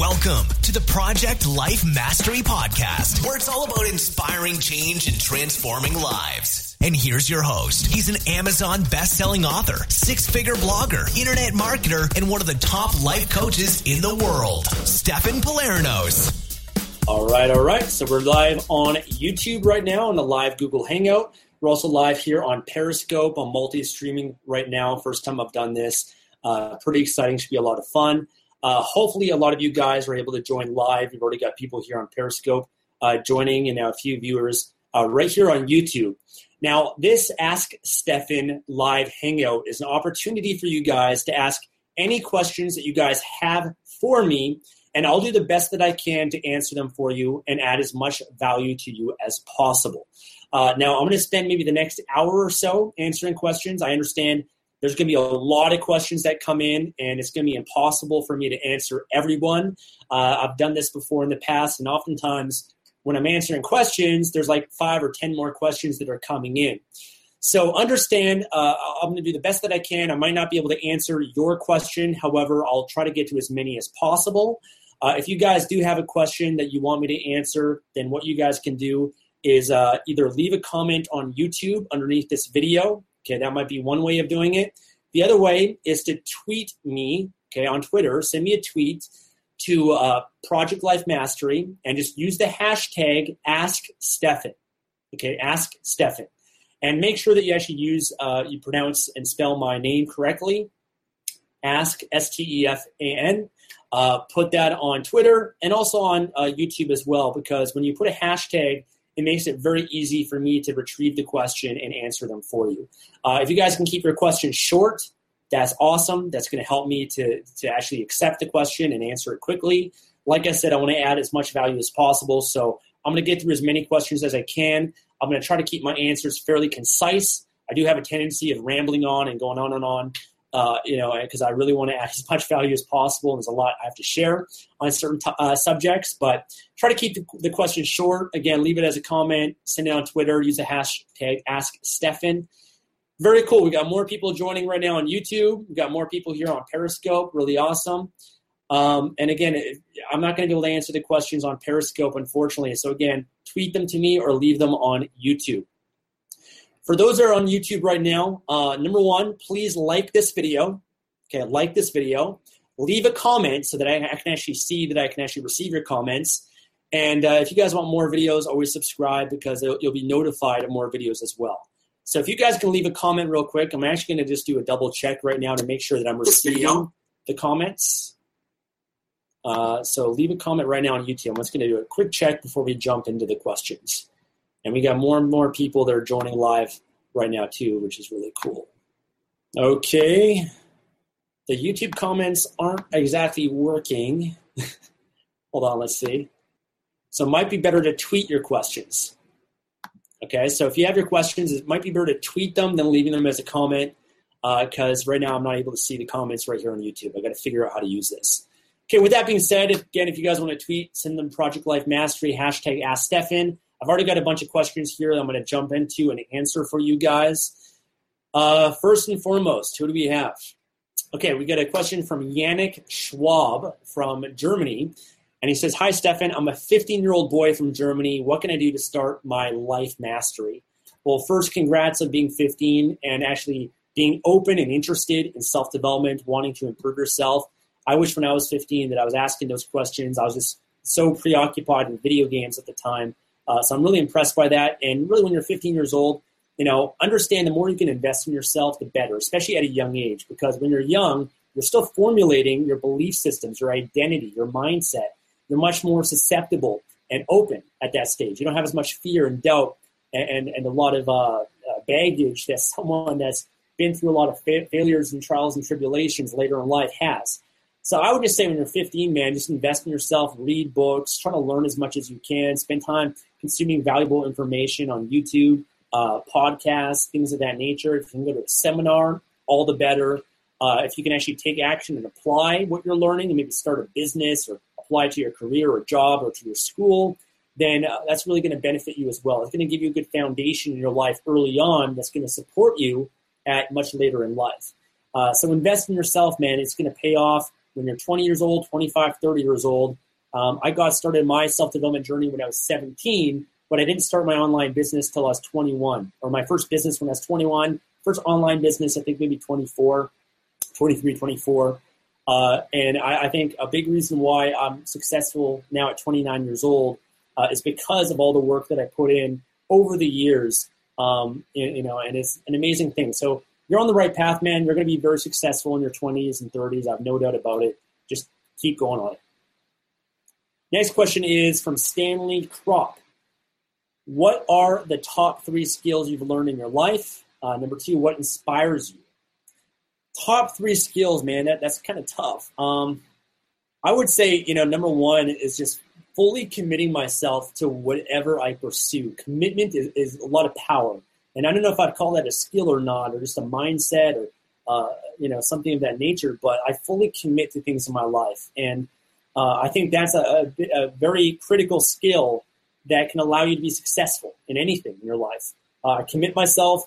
Welcome to the Project Life Mastery Podcast, where it's all about inspiring change and transforming lives. And here's your host. He's an Amazon best-selling author, six-figure blogger, internet marketer, and one of the top life coaches in the world, Stefan Pylarinos. All right, all right. So we're live on YouTube right now on the live Google Hangout. We're also live here on Periscope. I'm multi-streaming right now. First time I've done this. Uh, pretty exciting. Should be a lot of fun. Uh, hopefully, a lot of you guys are able to join live. We've already got people here on Periscope uh, joining, and now a few viewers uh, right here on YouTube. Now, this Ask Stefan live hangout is an opportunity for you guys to ask any questions that you guys have for me, and I'll do the best that I can to answer them for you and add as much value to you as possible. Uh, now, I'm going to spend maybe the next hour or so answering questions. I understand there's going to be a lot of questions that come in, and it's going to be impossible for me to answer everyone. Uh, I've done this before in the past, and oftentimes when I'm answering questions, there's like five or 10 more questions that are coming in. So understand, uh, I'm going to do the best that I can. I might not be able to answer your question. However, I'll try to get to as many as possible. Uh, if you guys do have a question that you want me to answer, then what you guys can do is uh, either leave a comment on YouTube underneath this video Okay, that might be one way of doing it. The other way is to tweet me, okay, on Twitter. Send me a tweet to uh, Project Life Mastery and just use the hashtag Ask Stefan. Okay, Ask Stefan, and make sure that you actually use uh, you pronounce and spell my name correctly. Ask S T E F A N. Uh, put that on Twitter and also on uh, YouTube as well, because when you put a hashtag it makes it very easy for me to retrieve the question and answer them for you. Uh, if you guys can keep your questions short, that's awesome. That's going to help me to, to actually accept the question and answer it quickly. Like I said, I want to add as much value as possible. So I'm going to get through as many questions as I can. I'm going to try to keep my answers fairly concise. I do have a tendency of rambling on and going on and on uh, you know, because I really want to add as much value as possible. And there's a lot I have to share on certain t- uh, subjects, but try to keep the, the question short. Again, leave it as a comment, send it on Twitter, use the hashtag Ask Stefan. Very cool. We got more people joining right now on YouTube. We got more people here on Periscope. Really awesome. Um, and again, I'm not going to be able to answer the questions on Periscope, unfortunately. So again, tweet them to me or leave them on YouTube. For those that are on YouTube right now, uh, number one, please like this video. Okay, like this video. Leave a comment so that I, I can actually see that I can actually receive your comments. And uh, if you guys want more videos, always subscribe because you'll be notified of more videos as well. So if you guys can leave a comment real quick, I'm actually going to just do a double check right now to make sure that I'm receiving the comments. Uh, so leave a comment right now on YouTube. I'm just going to do a quick check before we jump into the questions. And we got more and more people that are joining live right now too, which is really cool. Okay. The YouTube comments aren't exactly working. Hold on, let's see. So it might be better to tweet your questions. Okay, so if you have your questions, it might be better to tweet them than leaving them as a comment because uh, right now I'm not able to see the comments right here on YouTube. I got to figure out how to use this. Okay, with that being said, again, if you guys want to tweet, send them Project Life Mastery, hashtag Ask Stefan. I've already got a bunch of questions here that I'm going to jump into and answer for you guys. Uh, first and foremost, who do we have? Okay, we got a question from Yannick Schwab from Germany. And he says, Hi, Stefan. I'm a 15 year old boy from Germany. What can I do to start my life mastery? Well, first, congrats on being 15 and actually being open and interested in self development, wanting to improve yourself. I wish when I was 15 that I was asking those questions. I was just so preoccupied in video games at the time uh, so I'm really impressed by that. And really, when you're 15 years old, you know, understand the more you can invest in yourself, the better, especially at a young age. Because when you're young, you're still formulating your belief systems, your identity, your mindset. You're much more susceptible and open at that stage. You don't have as much fear and doubt and, and, and a lot of uh, uh, baggage that someone that's been through a lot of fa- failures and trials and tribulations later in life has. So I would just say when you're 15, man, just invest in yourself, read books, try to learn as much as you can, spend time consuming valuable information on YouTube, uh, podcasts, things of that nature. If you can go to a seminar, all the better. Uh, if you can actually take action and apply what you're learning and maybe start a business or apply to your career or job or to your school, then uh, that's really going to benefit you as well. It's going to give you a good foundation in your life early on that's going to support you at much later in life. Uh, so invest in yourself, man. It's going to pay off when you're 20 years old, 25, 30 years old. Um, I got started my self development journey when I was 17, but I didn't start my online business till I was 21, or my first business when I was 21. First online business, I think maybe 24, 23, 24. Uh, and I, I, think a big reason why I'm successful now at 29 years old uh, is because of all the work that I put in over the years. Um, you, you know, and it's an amazing thing. So you're on the right path, man. You're going to be very successful in your 20s and 30s. I have no doubt about it. Just keep going on it. Next question is from Stanley Crop. What are the top three skills you've learned in your life? Uh, number two, what inspires you? Top three skills, man. That, that's kind of tough. Um, I would say, you know, number one is just fully committing myself to whatever I pursue. Commitment is, is a lot of power. And I don't know if I'd call that a skill or not, or just a mindset, or uh, you know something of that nature. But I fully commit to things in my life, and uh, I think that's a, a, a, very critical skill that can allow you to be successful in anything in your life. Uh, I commit myself.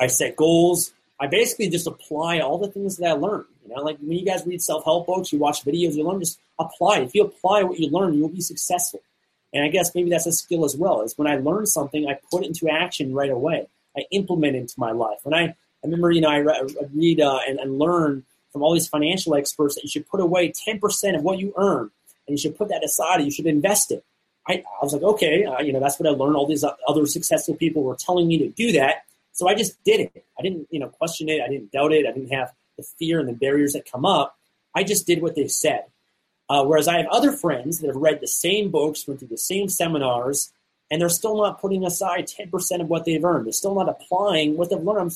I set goals. I basically just apply all the things that I learn. You know, like when you guys read self-help books, you watch videos, you learn. Just apply. If you apply what you learn, you will be successful. And I guess maybe that's a skill as well. Is when I learn something, I put it into action right away. I implement it into my life. When I, I remember, you know, I, I read uh, and, and learn from all these financial experts that you should put away 10% of what you earn, and you should put that aside, and you should invest it. I, I was like, okay, uh, you know, that's what I learned. All these other successful people were telling me to do that, so I just did it. I didn't, you know, question it. I didn't doubt it. I didn't have the fear and the barriers that come up. I just did what they said. Uh, whereas I have other friends that have read the same books, went through the same seminars, and they're still not putting aside 10% of what they've earned. They're still not applying what they've learned.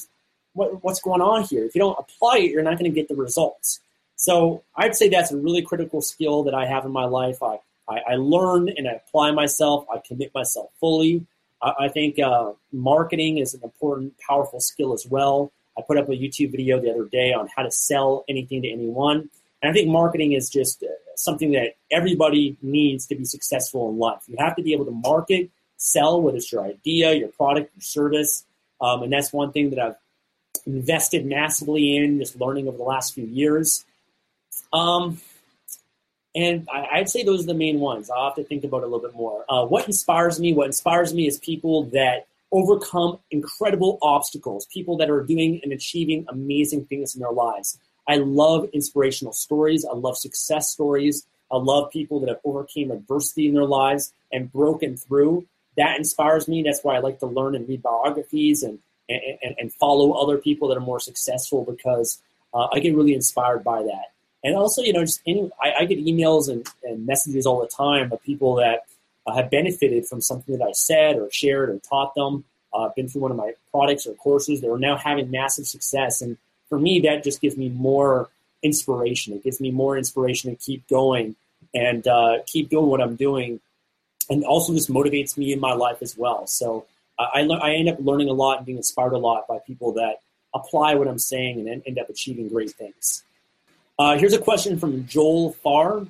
What, what's going on here? If you don't apply it, you're not going to get the results. So I'd say that's a really critical skill that I have in my life. I, I, I learn and I apply myself. I commit myself fully. I, I think uh, marketing is an important, powerful skill as well. I put up a YouTube video the other day on how to sell anything to anyone. And I think marketing is just uh, something that everybody needs to be successful in life. You have to be able to market, sell, whether it's your idea, your product, your service. Um, and that's one thing that I've invested massively in, just learning over the last few years. Um, and I, would say those are the main ones. I'll have to think about it a little bit more. Uh, what inspires me? What inspires me is people that overcome incredible obstacles, people that are doing and achieving amazing things in their lives. I love inspirational stories. I love success stories. I love people that have overcame adversity in their lives and broken through. That inspires me. That's why I like to learn and read biographies and and, and follow other people that are more successful because uh, I get really inspired by that. And also, you know, just any, I, I get emails and, and, messages all the time of people that uh, have benefited from something that I said or shared or taught them. Uh, been through one of my products or courses. They are now having massive success, and for me, that just gives me more inspiration. It gives me more inspiration to keep going and uh, keep doing what I'm doing, and also this motivates me in my life as well. So uh, I, le- I end up learning a lot and being inspired a lot by people that apply what I'm saying and end up achieving great things. Uh, here's a question from Joel Farr.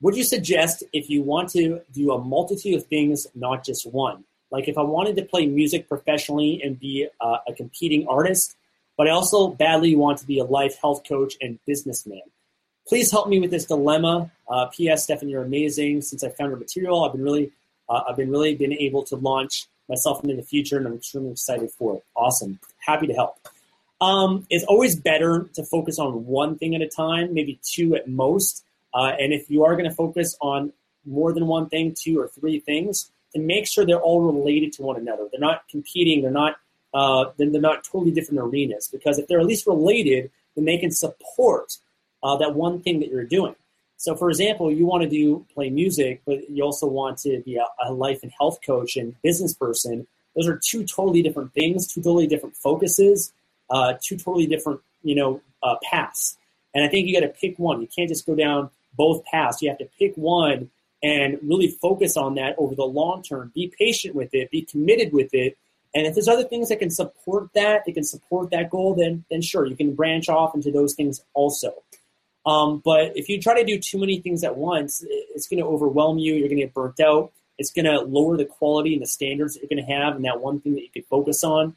Would you suggest if you want to do a multitude of things, not just one? Like if I wanted to play music professionally and be uh, a competing artist, but I also badly want to be a life health coach and businessman. Please help me with this dilemma. Uh, P.S. Stefan, you're amazing. Since I found your material, I've been really, uh, I've been really been able to launch myself into the future, and I'm extremely excited for it. Awesome, happy to help. Um, it's always better to focus on one thing at a time, maybe two at most. Uh, and if you are going to focus on more than one thing, two or three things, to make sure they're all related to one another. They're not competing. They're not uh, then they're not totally different arenas. Because if they're at least related, then they can support uh, that one thing that you're doing. So, for example, you want to do play music, but you also want to be a, a life and health coach and business person. Those are two totally different things, two totally different focuses, uh, two totally different you know uh, paths. And I think you got to pick one. You can't just go down both paths. You have to pick one and really focus on that over the long term. Be patient with it, be committed with it. And if there's other things that can support that, it can support that goal, then then sure, you can branch off into those things also. Um, but if you try to do too many things at once, it's going to overwhelm you. You're going to get burnt out. It's going to lower the quality and the standards that you're going to have and that one thing that you can focus on.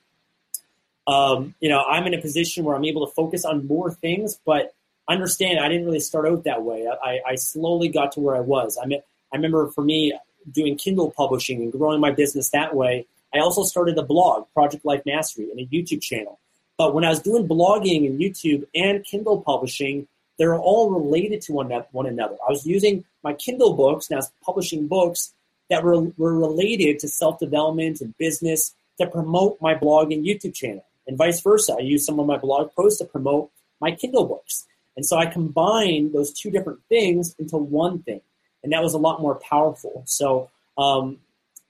Um, you know, I'm in a position where I'm able to focus on more things, but understand I didn't really start out that way. I, I slowly got to where I was. I mean, I remember for me doing Kindle publishing and growing my business that way. I also started a blog, Project Life Mastery, and a YouTube channel. But when I was doing blogging and YouTube and Kindle publishing, they're all related to one, another. I was using my Kindle books, and now publishing books that were, were related to self development and business to promote my blog and YouTube channel, and vice versa. I use some of my blog posts to promote my Kindle books. And so I combined those two different things into one thing, and that was a lot more powerful. So um,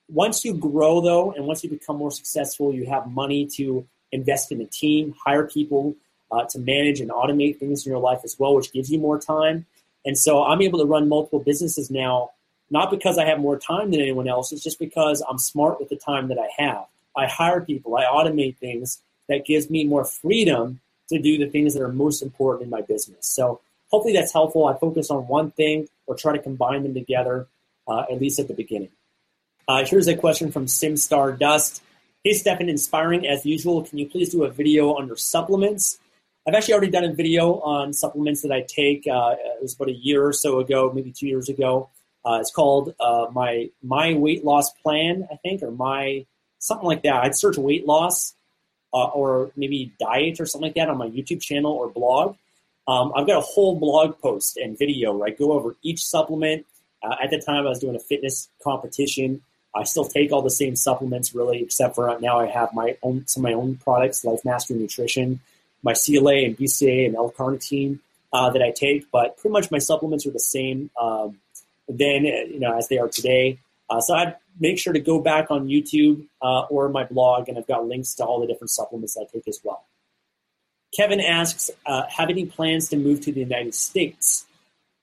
once you grow, though, and once you become more successful, you have money to invest in a team, hire people uh, to manage and automate things in your life as well, which gives you more time. And so I'm able to run multiple businesses now, not because I have more time than anyone else, it's just because I'm smart with the time that I have. I hire people, I automate things that gives me more freedom to do the things that are most important in my business. So hopefully that's helpful. I focus on one thing or try to combine them together, uh, at least at the beginning. Uh, here's a question from SimStar Dust. Hey, Stefan, inspiring as usual. Can you please do a video on your supplements? I've actually already done a video on supplements that I take. Uh, it was about a year or so ago, maybe two years ago. Uh, it's called uh, my my weight loss plan, I think, or my something like that. I'd search weight loss uh, or maybe diet or something like that on my YouTube channel or blog. Um, I've got a whole blog post and video where I go over each supplement. Uh, at the time, I was doing a fitness competition. I still take all the same supplements, really, except for now I have my own some of my own products, Life Mastery Nutrition my CLA and BCA and L-carnitine uh, that I take, but pretty much my supplements are the same um, then you know as they are today. Uh, so I'd make sure to go back on YouTube uh, or my blog, and I've got links to all the different supplements I take as well. Kevin asks, uh, have any plans to move to the United States?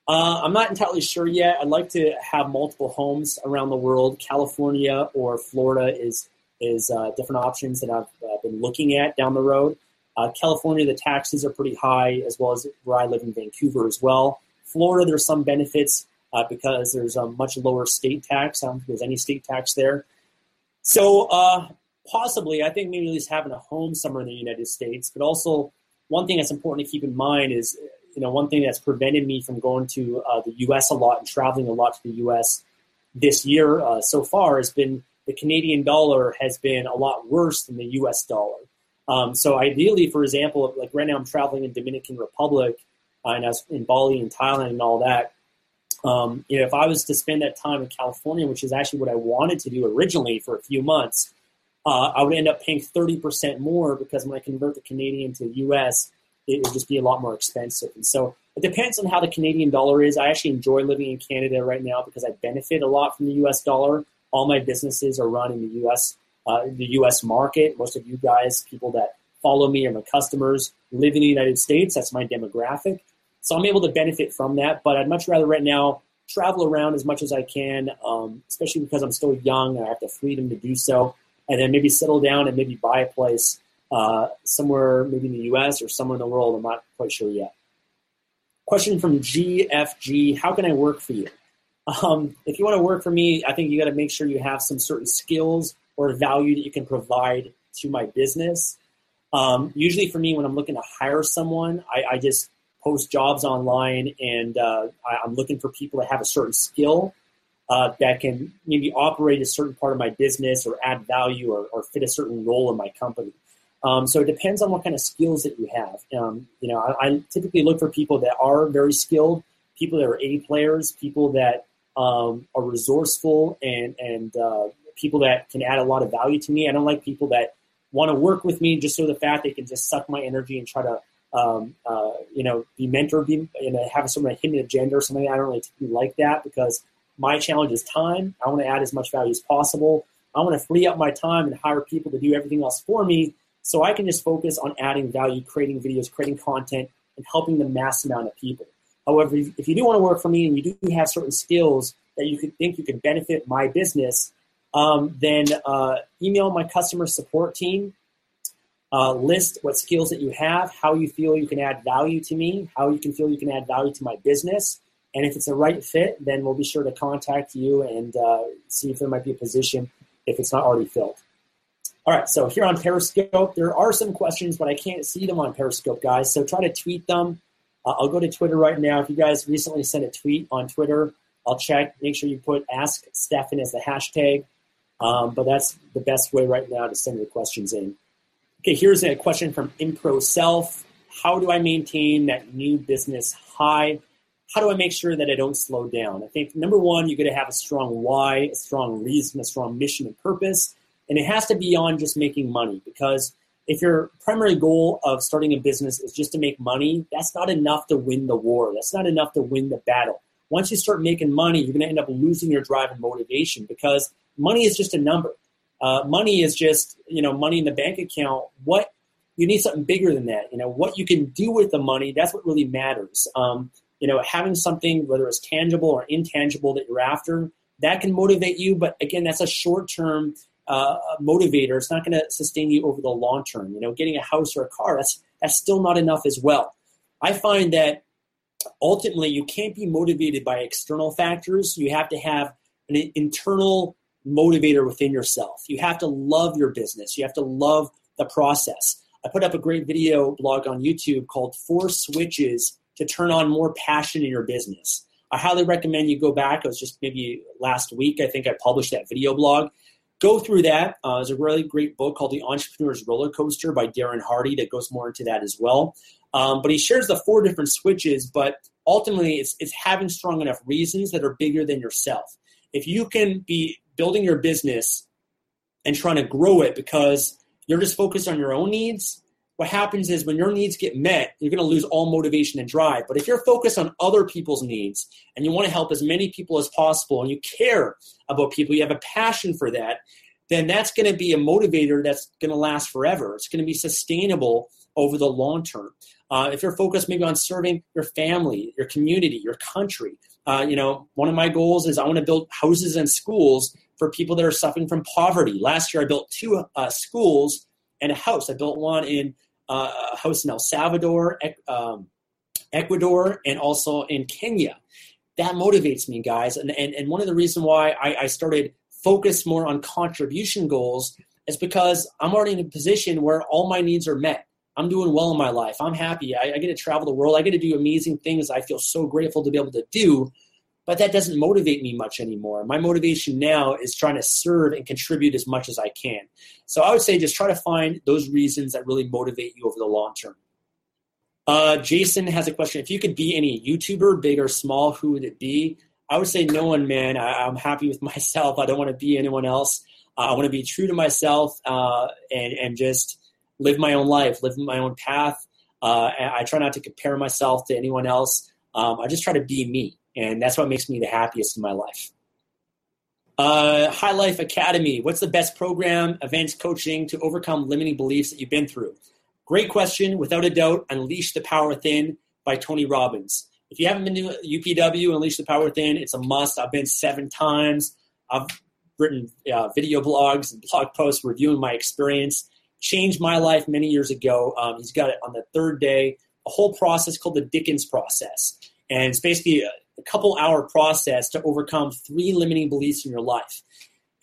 Uh, I'm not entirely sure yet. I'd like to have multiple homes around the world. California or Florida is is uh, different options that I've been looking at down the road. Uh, California, the taxes are pretty high, as well as where I live in Vancouver as well. Florida, there's some benefits uh, because there's a much lower state tax. I don't think there's any state tax there. So uh, possibly, I think maybe at least having a home somewhere in the United States. But also, one thing that's important to keep in mind is, you know, one thing that's prevented me from going to uh, the U.S. a lot and traveling a lot to the U.S. this year uh, so far has been the Canadian dollar has been a lot worse than the U.S. dollar. Um, so ideally, for example, like right now I'm traveling in Dominican Republic uh, and I was in Bali and Thailand and all that. Um, you know, if I was to spend that time in California, which is actually what I wanted to do originally for a few months, uh, I would end up paying 30% more because when I convert the Canadian to US, it would just be a lot more expensive. And so it depends on how the Canadian dollar is. I actually enjoy living in Canada right now because I benefit a lot from the US dollar. All my businesses are run in the US uh, the U.S. market. Most of you guys, people that follow me, or my customers, live in the United States. That's my demographic. So I'm able to benefit from that. But I'd much rather right now travel around as much as I can, um, especially because I'm still young and I have the freedom to do so. And then maybe settle down and maybe buy a place uh, somewhere, maybe in the U.S. or somewhere in the world. I'm not quite sure yet. Question from GFG: How can I work for you? Um, if you want to work for me, I think you got to make sure you have some certain skills or value that you can provide to my business. Um, usually, for me, when I'm looking to hire someone, I, I just post jobs online and uh, I, am looking for people that have a certain skill uh, that can maybe operate a certain part of my business or add value or, or fit a certain role in my company. Um, so it depends on what kind of skills that you have. Um, you know, I, I, typically look for people that are very skilled, people that are A players, people that um, are resourceful and and uh, people that can add a lot of value to me. I don't like people that want to work with me just so the fact they can just suck my energy and try to, um, uh, you know, be mentored, be, you know, have some hidden agenda or something. I don't really like that because my challenge is time. I want to add as much value as possible. I want to free up my time and hire people to do everything else for me so I can just focus on adding value, creating videos, creating content, and helping the mass amount of people. However, if you do want to work for me and you do have certain skills that you could think you could benefit my business, um, then uh, email my customer support team. Uh, list what skills that you have, how you feel you can add value to me, how you can feel you can add value to my business, and if it's a right fit, then we'll be sure to contact you and uh, see if there might be a position if it's not already filled. All right, so here on Periscope, there are some questions, but I can't see them on Periscope, guys. So try to tweet them. Uh, I'll go to Twitter right now. If you guys recently sent a tweet on Twitter, I'll check. Make sure you put Ask Stefan as the hashtag. Um, but that's the best way right now to send your questions in. Okay, here's a question from Impro Self. How do I maintain that new business high? How do I make sure that I don't slow down? I think number one, you're going to have a strong why, a strong reason, a strong mission and purpose. And it has to be on just making money because if your primary goal of starting a business is just to make money, that's not enough to win the war. That's not enough to win the battle. Once you start making money, you're going to end up losing your drive and motivation because money is just a number. Uh, money is just you know money in the bank account. What you need something bigger than that. You know what you can do with the money. That's what really matters. Um, you know having something whether it's tangible or intangible that you're after that can motivate you. But again, that's a short term uh, motivator. It's not going to sustain you over the long term. You know, getting a house or a car that's that's still not enough as well. I find that ultimately you can't be motivated by external factors. You have to have an internal motivator within yourself. You have to love your business. You have to love the process. I put up a great video blog on YouTube called Four Switches to Turn on More Passion in Your Business. I highly recommend you go back. It was just maybe last week, I think I published that video blog. Go through that. Uh, there's a really great book called The Entrepreneur's Roller Coaster by Darren Hardy that goes more into that as well. Um, but he shares the four different switches, but ultimately it's, it's having strong enough reasons that are bigger than yourself. If you can be building your business and trying to grow it because you're just focused on your own needs, what happens is when your needs get met, you're going to lose all motivation and drive. But if you're focused on other people's needs and you want to help as many people as possible and you care about people, you have a passion for that, then that's going to be a motivator that's going to last forever. It's going to be sustainable over the long term. Uh, if you're focused maybe on serving your family, your community, your country, uh, you know, one of my goals is I want to build houses and schools for people that are suffering from poverty. Last year, I built two uh, schools and a house. I built one in a house in El Salvador, um, Ecuador, and also in Kenya. That motivates me, guys. And, and, and one of the reasons why I, I started focus more on contribution goals is because I'm already in a position where all my needs are met. I'm doing well in my life. I'm happy. I, I, get to travel the world. I get to do amazing things I feel so grateful to be able to do. But that doesn't motivate me much anymore. My motivation now is trying to serve and contribute as much as I can. So I would say just try to find those reasons that really motivate you over the long term. Uh, Jason has a question. If you could be any YouTuber, big or small, who would it be? I would say no one, man. I, am happy with myself. I don't want to be anyone else. Uh, I want to be true to myself uh, and, and just live my own life, live my own path. Uh, I try not to compare myself to anyone else. Um, I just try to be me, and that's what makes me the happiest in my life. Uh, High Life Academy. What's the best program, events, coaching to overcome limiting beliefs that you've been through? Great question. Without a doubt, Unleash the Power Within by Tony Robbins. If you haven't been to UPW, Unleash the Power Within, it's a must. I've been seven times. I've written uh, video blogs and blog posts reviewing my experience changed my life many years ago. Um, he's got it on the third day, a whole process called the Dickens process. And it's basically a, couple hour process to overcome three limiting beliefs in your life.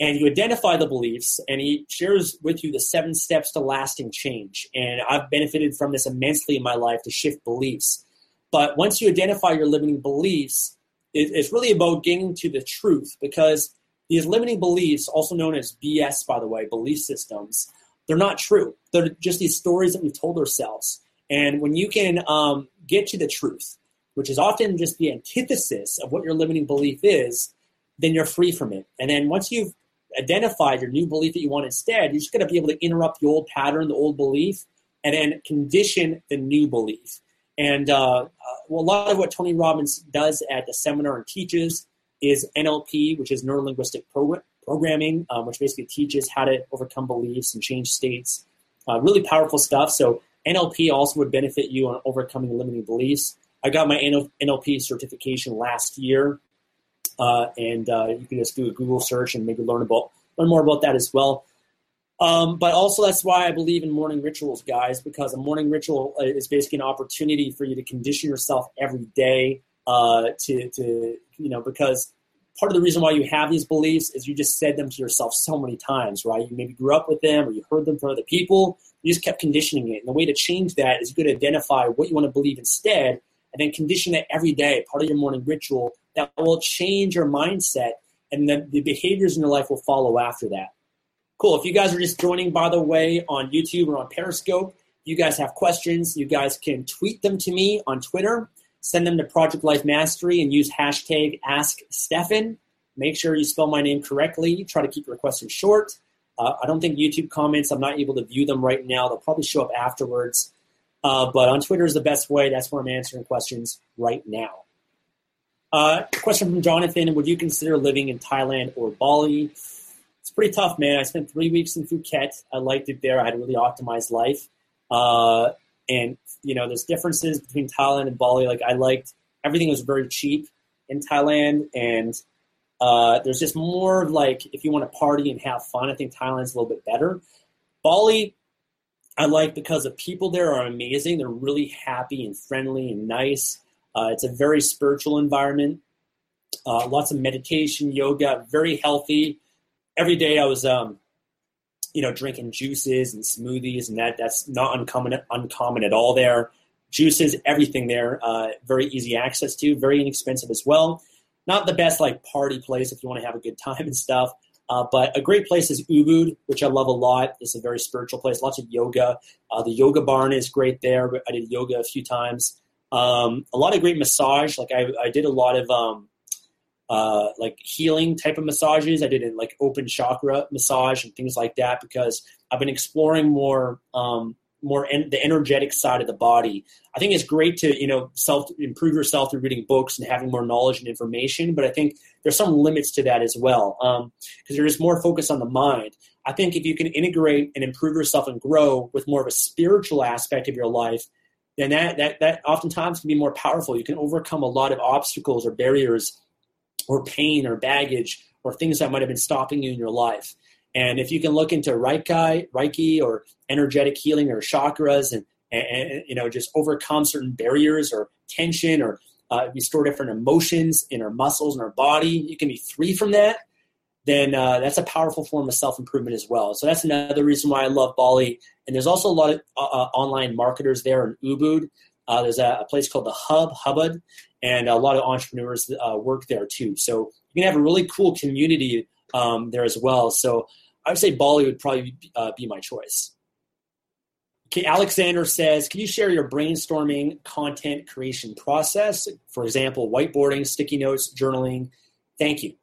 And you identify the beliefs, and he shares with you the seven steps to lasting change. And I've benefited from this immensely in my life to shift beliefs. But once you identify your limiting beliefs, it's really about getting to the truth because these limiting beliefs, also known as BS, by the way, belief systems, they're not true. They're just these stories that we've told ourselves. And when you can um, get to the truth, which is often just the antithesis of what your limiting belief is, then you're free from it. And then once you've identified your new belief that you want instead, you're just going to be able to interrupt the old pattern, the old belief, and then condition the new belief. And uh, uh, well, a lot of what Tony Robbins does at the seminar and teaches is NLP, which is neuro linguistic program, programming, um, which basically teaches how to overcome beliefs and change states. Uh, really powerful stuff. So NLP also would benefit you on overcoming limiting beliefs. I got my NLP certification last year, uh, and uh, you can just do a Google search and maybe learn about learn more about that as well. Um, but also, that's why I believe in morning rituals, guys, because a morning ritual is basically an opportunity for you to condition yourself every day uh, to, to, you know, because part of the reason why you have these beliefs is you just said them to yourself so many times, right? You maybe grew up with them or you heard them from other people. You just kept conditioning it. And the way to change that is you could identify what you want to believe instead and then condition it every day, part of your morning ritual that will change your mindset and then the behaviors in your life will follow after that. Cool. If you guys are just joining, by the way, on YouTube or on Periscope, you guys have questions, you guys can tweet them to me on Twitter. Send them to Project Life Mastery and use hashtag Ask AskStefan. Make sure you spell my name correctly. Try to keep your questions short. Uh, I don't think YouTube comments, I'm not able to view them right now. They'll probably show up afterwards. Uh, but on Twitter is the best way. That's where I'm answering questions right now. Uh, question from Jonathan Would you consider living in Thailand or Bali? it's pretty tough, man. I spent three weeks in Phuket. I liked it there. I had a really optimized life. Uh, and, you know, there's differences between Thailand and Bali. Like, I liked everything was very cheap in Thailand. And uh, there's just more like, if you want to party and have fun, I think Thailand's a little bit better. Bali, I like because the people there are amazing. They're really happy and friendly and nice. Uh, it's a very spiritual environment. Uh, lots of meditation, yoga, very healthy every day I was, um, you know, drinking juices and smoothies, and that that's not uncommon uncommon at all there. Juices, everything there, uh, very easy access to, very inexpensive as well. Not the best like party place if you want to have a good time and stuff. Uh, but a great place is Ubud, which I love a lot. It's a very spiritual place. Lots of yoga. Uh, the yoga barn is great there. I did yoga a few times. Um, a lot of great massage. Like I, I did a lot of um, uh, like healing type of massages. I did like open chakra massage and things like that because I've been exploring more um, more en- the energetic side of the body. I think it's great to you know self improve yourself through reading books and having more knowledge and information, but I think there's some limits to that as well because um, there is more focus on the mind. I think if you can integrate and improve yourself and grow with more of a spiritual aspect of your life, then that that that oftentimes can be more powerful. You can overcome a lot of obstacles or barriers or pain or baggage or things that might have been stopping you in your life. And if you can look into Reiki, Reiki or energetic healing or chakras and, and you know just overcome certain barriers or tension or uh, restore different emotions in our muscles and our body, you can be free from that. Then uh, that's a powerful form of self improvement as well. So that's another reason why I love Bali. And there's also a lot of uh, uh online marketers there in Ubud. Uh, there's a, a, place called the Hub, Hubud, and a lot of entrepreneurs uh, work there too. So you can have a really cool community um, there as well. So I would say Bali would probably uh, be my choice. Okay, Alexander says, can you share your brainstorming content creation process? For example, whiteboarding, sticky notes, journaling. Thank you.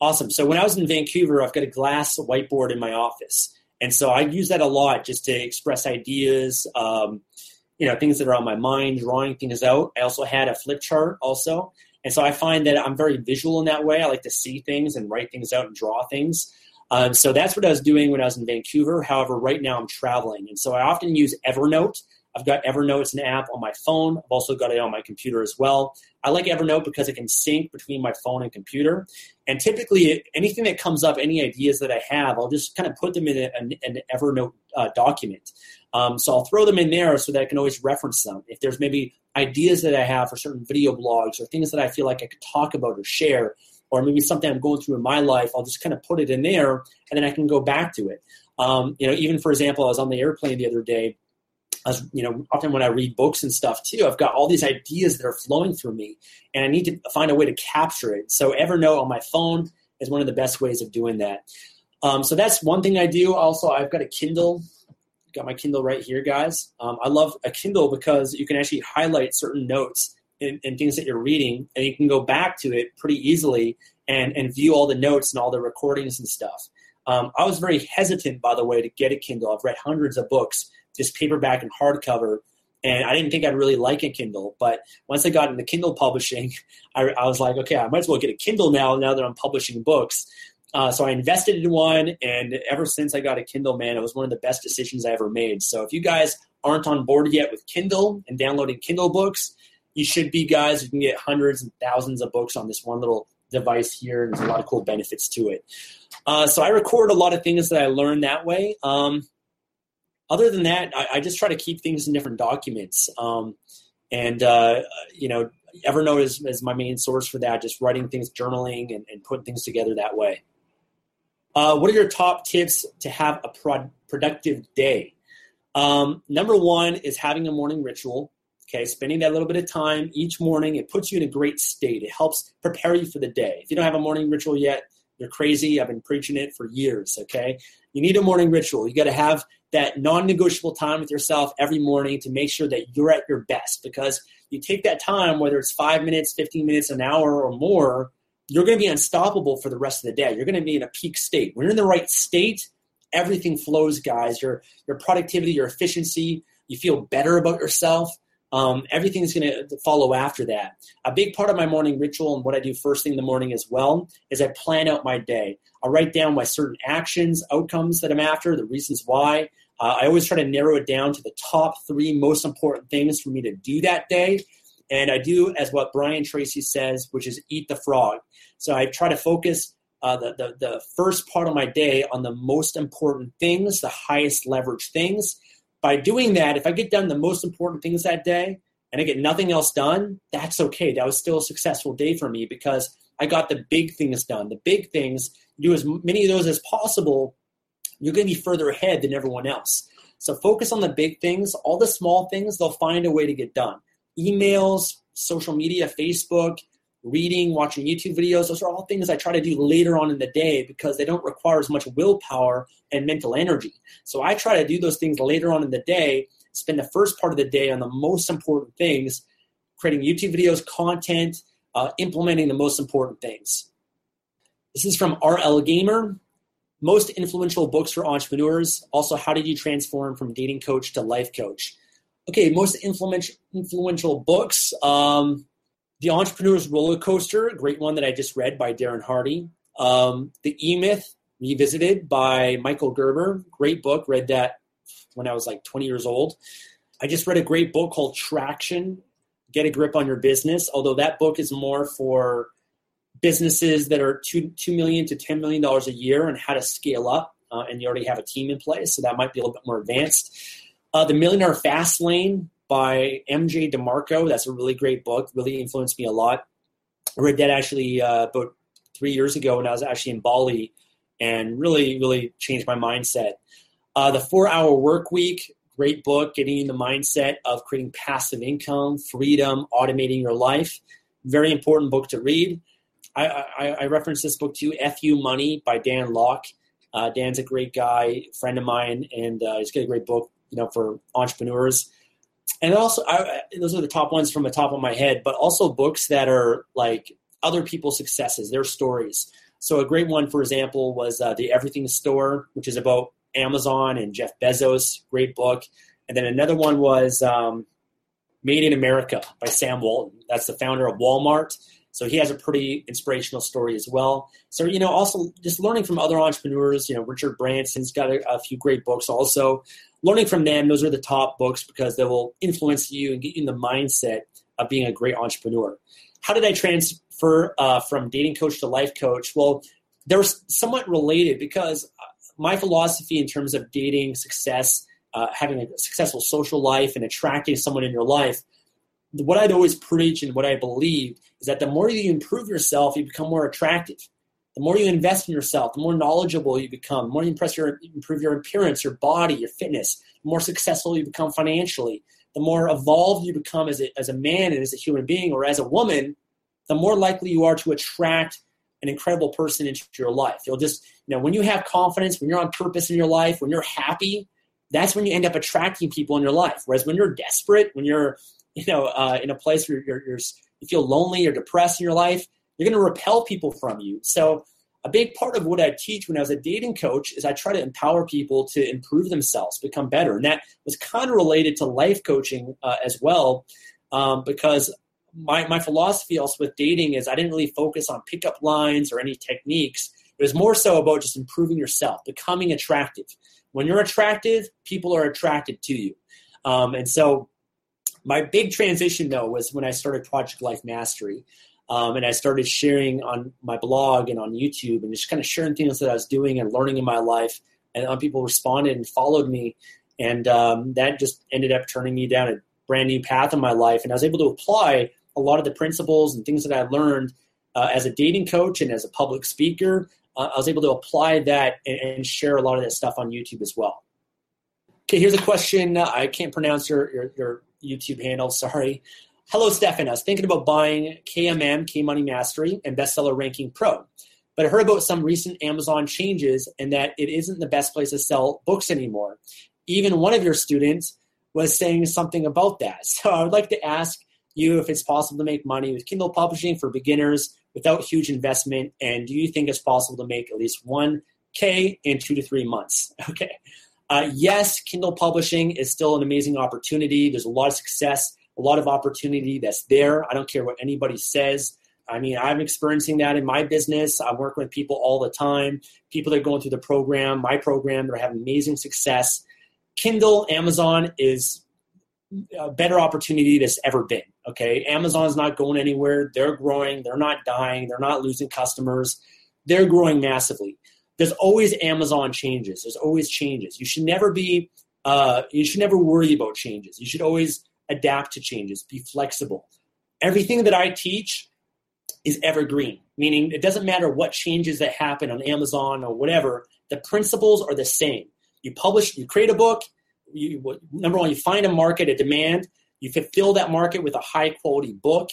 Awesome. So when I was in Vancouver, I've got a glass whiteboard in my office. And so I use that a lot just to express ideas, um, you know things that are on my mind, drawing things out. I also had a flip chart also, and so I find that I'm very visual in that way. I like to see things and write things out and draw things. Um, so that's what I was doing when I was in Vancouver. However, right now I'm traveling, and so I often use Evernote. I've got Evernote as an app on my phone. I've also got it on my computer as well. I like Evernote because it can sync between my phone and computer. And typically, anything that comes up, any ideas that I have, I'll just kind of put them in a, an Evernote uh, document. Um, so I'll throw them in there so that I can always reference them. If there's maybe ideas that I have for certain video blogs or things that I feel like I could talk about or share, or maybe something I'm going through in my life, I'll just kind of put it in there and then I can go back to it. Um, you know, even for example, I was on the airplane the other day. As you know, often when I read books and stuff too, I've got all these ideas that are flowing through me, and I need to find a way to capture it. So Evernote on my phone is one of the best ways of doing that. Um, so that's one thing I do. Also, I've got a Kindle got my Kindle right here, guys. Um, I love a Kindle because you can actually highlight certain notes and, and, things that you're reading, and you can go back to it pretty easily and, and view all the notes and all the recordings and stuff. Um, I was very hesitant, by the way, to get a Kindle. I've read hundreds of books, just paperback and hardcover, and I didn't think I'd really like a Kindle. But once I got into Kindle publishing, I, I was like, okay, I might as well get a Kindle now. Now that I'm publishing books, uh, so I invested in one, and ever since I got a Kindle, man, it was one of the best decisions I ever made. So if you guys aren't on board yet with Kindle and downloading Kindle books, you should be, guys. You can get hundreds and thousands of books on this one little device here, and there's a lot of cool benefits to it. Uh, so I record a lot of things that I learned that way. Um, other than that, I, I, just try to keep things in different documents. Um, and uh, you know, Evernote is, is my main source for that. Just writing things, journaling, and, and putting things together that way. Uh, what are your top tips to have a pro- productive day? Um, number one is having a morning ritual. Okay, spending that little bit of time each morning, it puts you in a great state. It helps prepare you for the day. If you don't have a morning ritual yet, you're crazy. I've been preaching it for years. Okay, you need a morning ritual. You got to have that non-negotiable time with yourself every morning to make sure that you're at your best. Because you take that time, whether it's five minutes, 15 minutes, an hour, or more, you're going to be unstoppable for the rest of the day. You're going to be in a peak state. When you're in the right state, everything flows, guys. Your your productivity, your efficiency, you feel better about yourself. Um, everything's going to follow after that. A big part of my morning ritual and what I do first thing in the morning as well is I plan out my day. I'll write down my certain actions, outcomes that I'm after, the reasons why. Uh, I always try to narrow it down to the top three most important things for me to do that day. And I do as what Brian Tracy says, which is eat the frog. So I try to focus uh, the, the, the first part of my day on the most important things, the highest leverage things. By doing that, if I get done the most important things that day and I get nothing else done, that's okay. That was still a successful day for me because I got the big things done. The big things, do as many of those as possible, you're going to be further ahead than everyone else. So focus on the big things. All the small things, they'll find a way to get done. Emails, social media, Facebook, reading, watching YouTube videos, those are all things I try to do later on in the day because they don't require as much willpower and mental energy. So I try to do those things later on in the day, spend the first part of the day on the most important things, creating YouTube videos, content, uh, implementing the most important things. This is from RL Gamer. Most influential books for entrepreneurs. Also, how did you transform from dating coach to life coach? Okay, most influential influential books. Um, the Entrepreneur's Roller Coaster, a great one that I just read by Darren Hardy. Um, the E Myth Revisited by Michael Gerber, great book. Read that when I was like 20 years old. I just read a great book called Traction Get a Grip on Your Business, although that book is more for businesses that are two, 2 million to $10 million a year and how to scale up. Uh, and you already have a team in place, so that might be a little bit more advanced. Uh, the Millionaire Fast Lane by MJ DeMarco. That's a really great book. Really influenced me a lot. I read that actually uh, about three years ago when I was actually in Bali, and really, really changed my mindset. Uh, the Four Hour Work Week, great book, getting in the mindset of creating passive income, freedom, automating your life. Very important book to read. I, I, I reference this book too, FU Money by Dan Lok. Uh, Dan's a great guy, friend of mine, and uh, he's got a great book, you know, for entrepreneurs and also I, those are the top ones from the top of my head but also books that are like other people's successes their stories. So a great one for example was uh, the everything store which is about amazon and jeff bezos. Great book. And then another one was um, made in america by sam walton. That's the founder of walmart so he has a pretty inspirational story as well so you know also just learning from other entrepreneurs you know richard branson's got a, a few great books also learning from them, those are the top books because they will influence you and get you in the mindset of being a great entrepreneur. How did I transfer uh, from dating coach to life coach? Well, they're somewhat related because uh, my philosophy in terms of dating success, uh, having a successful social life, and attracting someone in your life, what I'd always preach and what I believe is that the more you improve yourself, you become more attractive. The more you invest in yourself, the more knowledgeable you become, the more you impress your, improve your appearance, your body, your fitness, the more successful you become financially, the more evolved you become as a, as a man and as a human being or as a woman, the more likely you are to attract an incredible person into your life. You'll just, you know, when you have confidence, when you're on purpose in your life, when you're happy, that's when you end up attracting people in your life. Whereas when you're desperate, when you're, you know, uh, in a place where you're, you're, you feel lonely or depressed in your life, you're going to repel people from you. So a big part of what I teach when I was a dating coach is I try to empower people to improve themselves, become better. And that was kind of related to life coaching uh, as well, um, because my, my philosophy also with dating is I didn't really focus on pickup lines or any techniques. It was more so about just improving yourself, becoming attractive. When you're attractive, people are attracted to you. Um, and so my big transition though was when I started Project Life Mastery. Um, and I started sharing on my blog and on YouTube and just kind of sharing things that I was doing and learning in my life. And people responded and followed me. And um, that just ended up turning me down a brand new path in my life. And I was able to apply a lot of the principles and things that I learned uh, as a dating coach and as a public speaker. Uh, I was able to apply that and, and, share a lot of that stuff on YouTube as well. Okay, here's a question. I can't pronounce your, your, your YouTube handle, sorry. Hello, Stefan. I was thinking about buying KMM, K Money Mastery, and Bestseller Ranking Pro. But I heard about some recent Amazon changes and that it isn't the best place to sell books anymore. Even one of your students was saying something about that. So I would like to ask you if it's possible to make money with Kindle publishing for beginners without huge investment, and do you think it's possible to make at least 1K in two to three months? Okay. Uh, yes, Kindle publishing is still an amazing opportunity. There's a lot of success, a lot of opportunity that's there. I don't care what anybody says. I mean, I'm experiencing that in my business. I'm working with people all the time. People that are going through the program, my program, they're having amazing success. Kindle, Amazon is a better opportunity that's ever been. Okay, Amazon's not going anywhere. They're growing. They're not dying. They're not losing customers. They're growing massively. There's always Amazon changes. There's always changes. You should never be. Uh, you should never worry about changes. You should always adapt to changes. Be flexible. Everything that I teach is evergreen, meaning it doesn't matter what changes that happen on Amazon or whatever. The principles are the same. You publish, you create a book. You, number one, you find a market, a demand. You fulfill that market with a high quality book.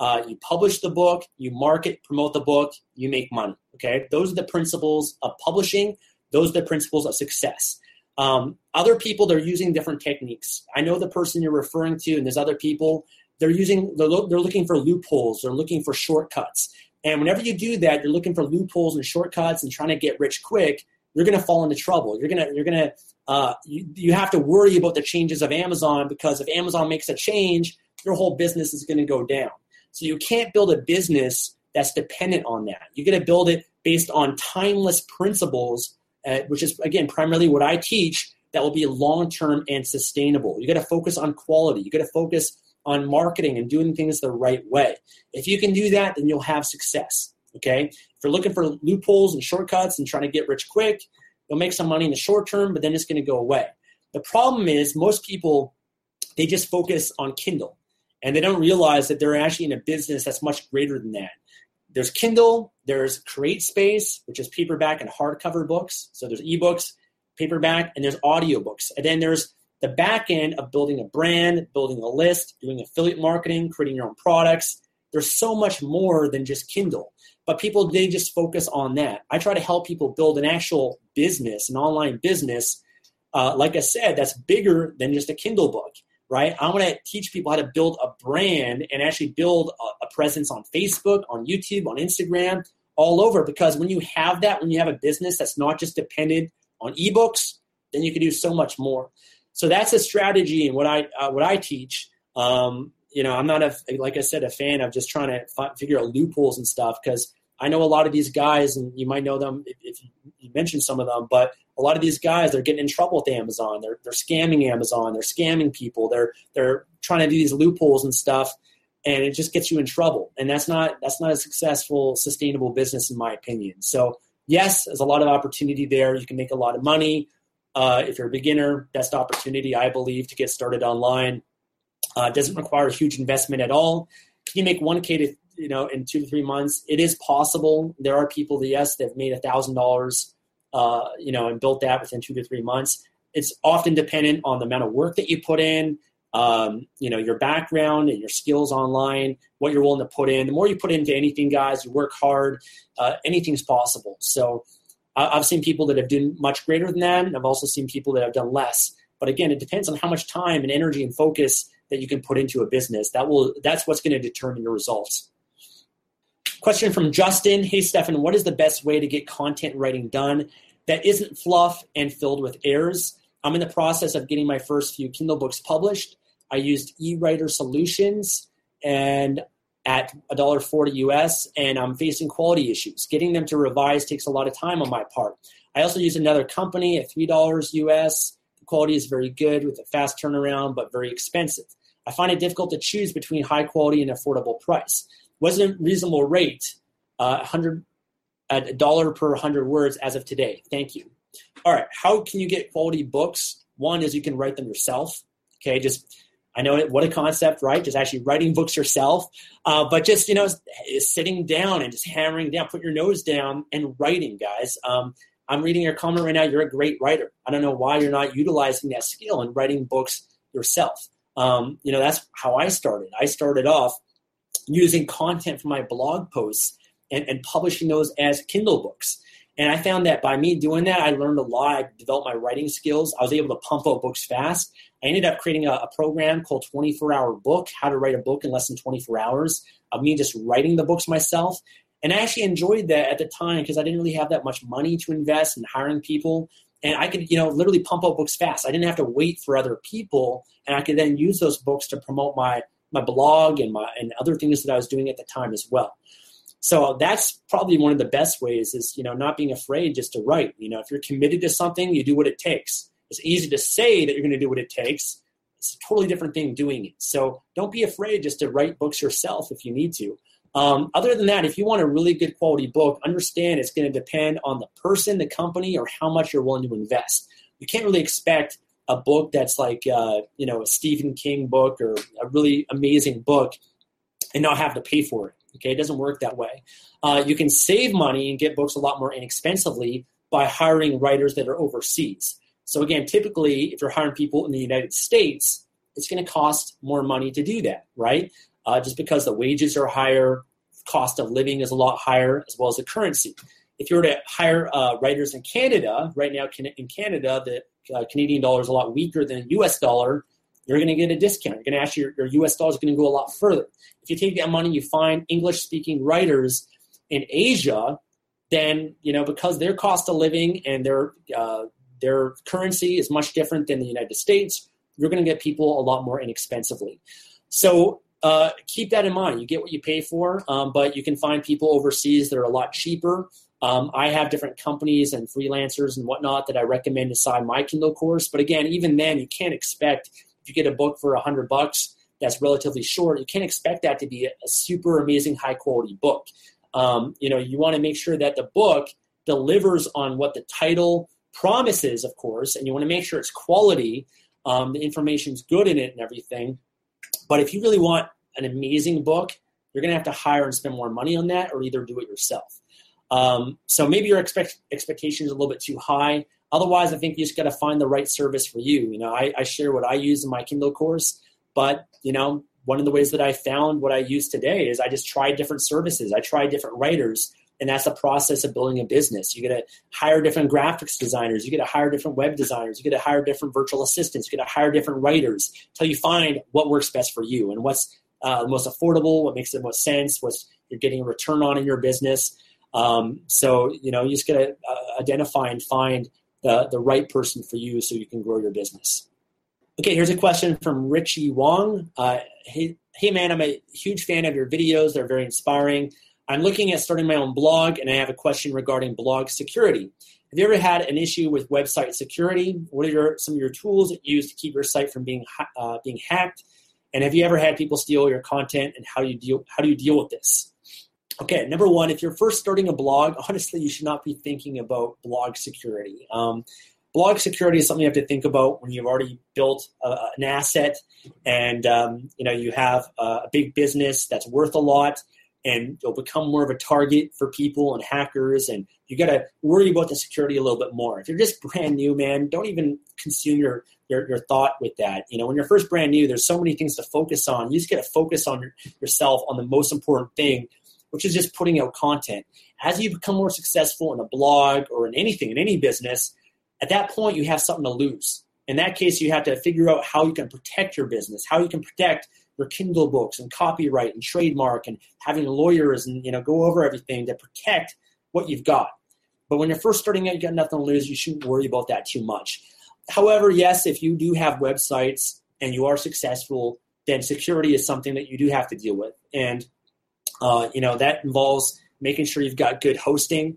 Uh, you publish the book, you market, promote the book, you make money. Okay, those are the principles of publishing. Those are the principles of success. Um, other people they're using different techniques. I know the person you're referring to, and there's other people they're using. They're, lo- they're looking for loopholes. They're looking for shortcuts. And whenever you do that, you're looking for loopholes and shortcuts and trying to get rich quick you're going to fall into trouble. You're going to you're going to uh, you, you have to worry about the changes of Amazon because if Amazon makes a change, your whole business is going to go down. So you can't build a business that's dependent on that. You're going to build it based on timeless principles, uh, which is again primarily what I teach. That will be long term and sustainable. You got to focus on quality. You got to focus on marketing and doing things the right way. If you can do that, then you'll have success. Okay. If you're looking for loopholes and shortcuts and trying to get rich quick, you'll make some money in the short term, but then it's going to go away. The problem is most people, they just focus on Kindle and they don't realize that they're actually in a business that's much greater than that. There's Kindle, there's CreateSpace, which is paperback and hardcover books. So there's ebooks, paperback, and there's audiobooks. And then there's the back end of building a brand, building a list, doing affiliate marketing, creating your own products. There's so much more than just Kindle but people they just focus on that. I try to help people build an actual business, an online business. Uh, like I said, that's bigger than just a Kindle book, right? I want to teach people how to build a brand and actually build a, a presence on Facebook, on YouTube, on Instagram, all over. Because when you have that, when you have a business that's not just dependent on ebooks, then you can do so much more. So that's a strategy and what I uh, what I teach. Um, you know, I'm not a like I said a fan of just trying to f- figure out loopholes and stuff because I know a lot of these guys, and you might know them if, if you, mentioned some of them, but a lot of these guys they're getting in trouble with Amazon. They're they're scamming Amazon. They're scamming people. They're they're trying to do these loopholes and stuff, and it just gets you in trouble. And that's not that's not a successful, sustainable business in my opinion. So yes, there's a lot of opportunity there. You can make a lot of money. Uh, if you're a beginner, best opportunity I believe to get started online uh, doesn't require a huge investment at all. Can you make 1K to, you know, in two to three months? It is possible. There are people that, yes, they've made a $1,000, uh, you know, and built that within two to three months. It's often dependent on the amount of work that you put in, um, you know, your background and your skills online, what you're willing to put in. The more you put into anything, guys, you work hard, uh, anything's possible. So I've seen people that have done much greater than that, and I've also seen people that have done less. But again, it depends on how much time and energy and focus that you can put into a business. That will that's what's going to determine your results. Question from Justin. Hey Stefan, what is the best way to get content writing done that isn't fluff and filled with errors? I'm in the process of getting my first few Kindle books published. I used eWriter Solutions and at $1.40 US, and I'm facing quality issues. Getting them to revise takes a lot of time on my part. I also use another company at $3 US The quality is very good with a fast turnaround, but very expensive. I find it difficult to choose between high quality and affordable price. What's a reasonable rate? Uh, 100 a dollar per 100 words as of today. Thank you. All right, how can you get quality books? One is you can write them yourself. Okay, just I know it, what a concept, right? Just actually writing books yourself, uh, but just you know, sitting down and just hammering down, put your nose down and writing, guys. Um, I'm reading your comment right now. You're a great writer. I don't know why you're not utilizing that skill and writing books yourself. Um, you know, that's how I started. I started off using content from my blog posts and, and publishing those as Kindle books. And I found that by me doing that, I learned a lot. I developed my writing skills. I was able to pump out books fast. I ended up creating a, a program called 24 Hour Book How to Write a Book in Less Than 24 Hours of me just writing the books myself. And I actually enjoyed that at the time because I didn't really have that much money to invest in hiring people. And I could, you know, literally pump out books fast. I didn't have to wait for other people. And I could then use those books to promote my, my blog and my and other things that I was doing at the time as well. So that's probably one of the best ways is, you know, not being afraid just to write. You know, if you're committed to something, you do what it takes. It's easy to say that you're going to do what it takes. It's a totally different thing doing it. So don't be afraid just to write books yourself if you need to. Um, other than that, if you want a really good quality book, understand it's going to depend on the person, the company, or how much you're willing to invest. You can't really expect a book that's like, uh, you know, a Stephen King book or a really amazing book and not have to pay for it. Okay, it doesn't work that way. Uh, you can save money and get books a lot more inexpensively by hiring writers that are overseas. So again, typically, if you're hiring people in the United States, it's going to cost more money to do that, right? Uh, just because the wages are higher, cost of living is a lot higher, as well as the currency. If you were to hire uh, writers in Canada, right now in Canada, the uh, Canadian dollar is a lot weaker than U.S. dollar you're going to get a discount. You're going to actually, your, your US dollar is going to go a lot further. If you take that money, you find English speaking writers in Asia, then, you know, because their cost of living and their, uh, their currency is much different than the United States, you're going to get people a lot more inexpensively. So uh, keep that in mind. You get what you pay for, um, but you can find people overseas that are a lot cheaper. Um, I have different companies and freelancers and whatnot that I recommend to sign my Kindle course. But again, even then, you can't expect if you get a book for a hundred bucks that's relatively short, you can't expect that to be a, super amazing high quality book. Um, you know, you want to make sure that the book delivers on what the title promises, of course, and you want to make sure it's quality. Um, the information's good in it and everything. But if you really want an amazing book, you're going to have to hire and spend more money on that, or either do it yourself. Um, so maybe your expect, expectations are a little bit too high. Otherwise, I think you just got to find the right service for you. You know, I, I share what I use in my Kindle course, but you know, one of the ways that I found what I use today is I just tried different services. I tried different writers, and that's the process of building a business. You get to hire different graphics designers. You get to hire different web designers. You get to hire different virtual assistants. You get to hire different writers until you find what works best for you and what's uh, most affordable, what makes the most sense, what you're getting a return on in your business. Um, so you know, you just got to uh, identify and find the, the right person for you so you can grow your business. Okay, here's a question from Richie Wong. Uh, hey, hey, man, I'm a huge fan of your videos. They're very inspiring. I'm looking at starting my own blog, and I have a question regarding blog security. Have you ever had an issue with website security? What are your, some of your tools that you use to keep your site from being uh, being hacked? And have you ever had people steal your content? And how you deal how do you deal with this? Okay, number one, if you're first starting a blog, honestly, you should not be thinking about blog security. Um, blog security is something you have to think about when you've already built an asset and um, you know you have a, big business that's worth a lot and you'll become more of a target for people and hackers and you got to worry about the security a little bit more. If you're just brand new man don't even consume your, your, your thought with that. You know when you're first brand new there's so many things to focus on. You just got to focus on your, yourself on the most important thing which is just putting out content. As you become more successful in a blog or in anything, in any business, at that point you have something to lose. In that case, you have to figure out how you can protect your business, how you can protect your Kindle books and copyright and trademark and having lawyers and you know go over everything to protect what you've got. But when you're first starting out, you got nothing to lose. You shouldn't worry about that too much. However, yes, if you do have websites and you are successful, then security is something that you do have to deal with. And uh, you know that involves making sure you've got good hosting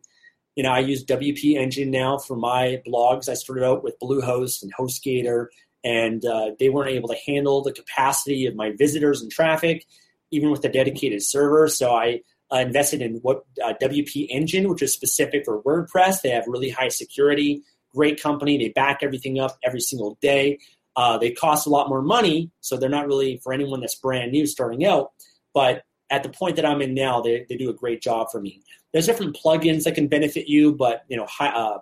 you know, I use WP Engine now for my blogs. I started out with Bluehost and HostGator, and uh, they weren't able to handle the capacity of my visitors and traffic, even with a dedicated server. So I uh, invested in what uh, WP Engine, which is specific for WordPress. They have really high security, great company. They back everything up every single day. Uh, they cost a lot more money, so they're not really for anyone that's brand new starting out. But at the point that I'm in now, they, they do a great job for me. There's different plugins that can benefit you, but you know, high, uh,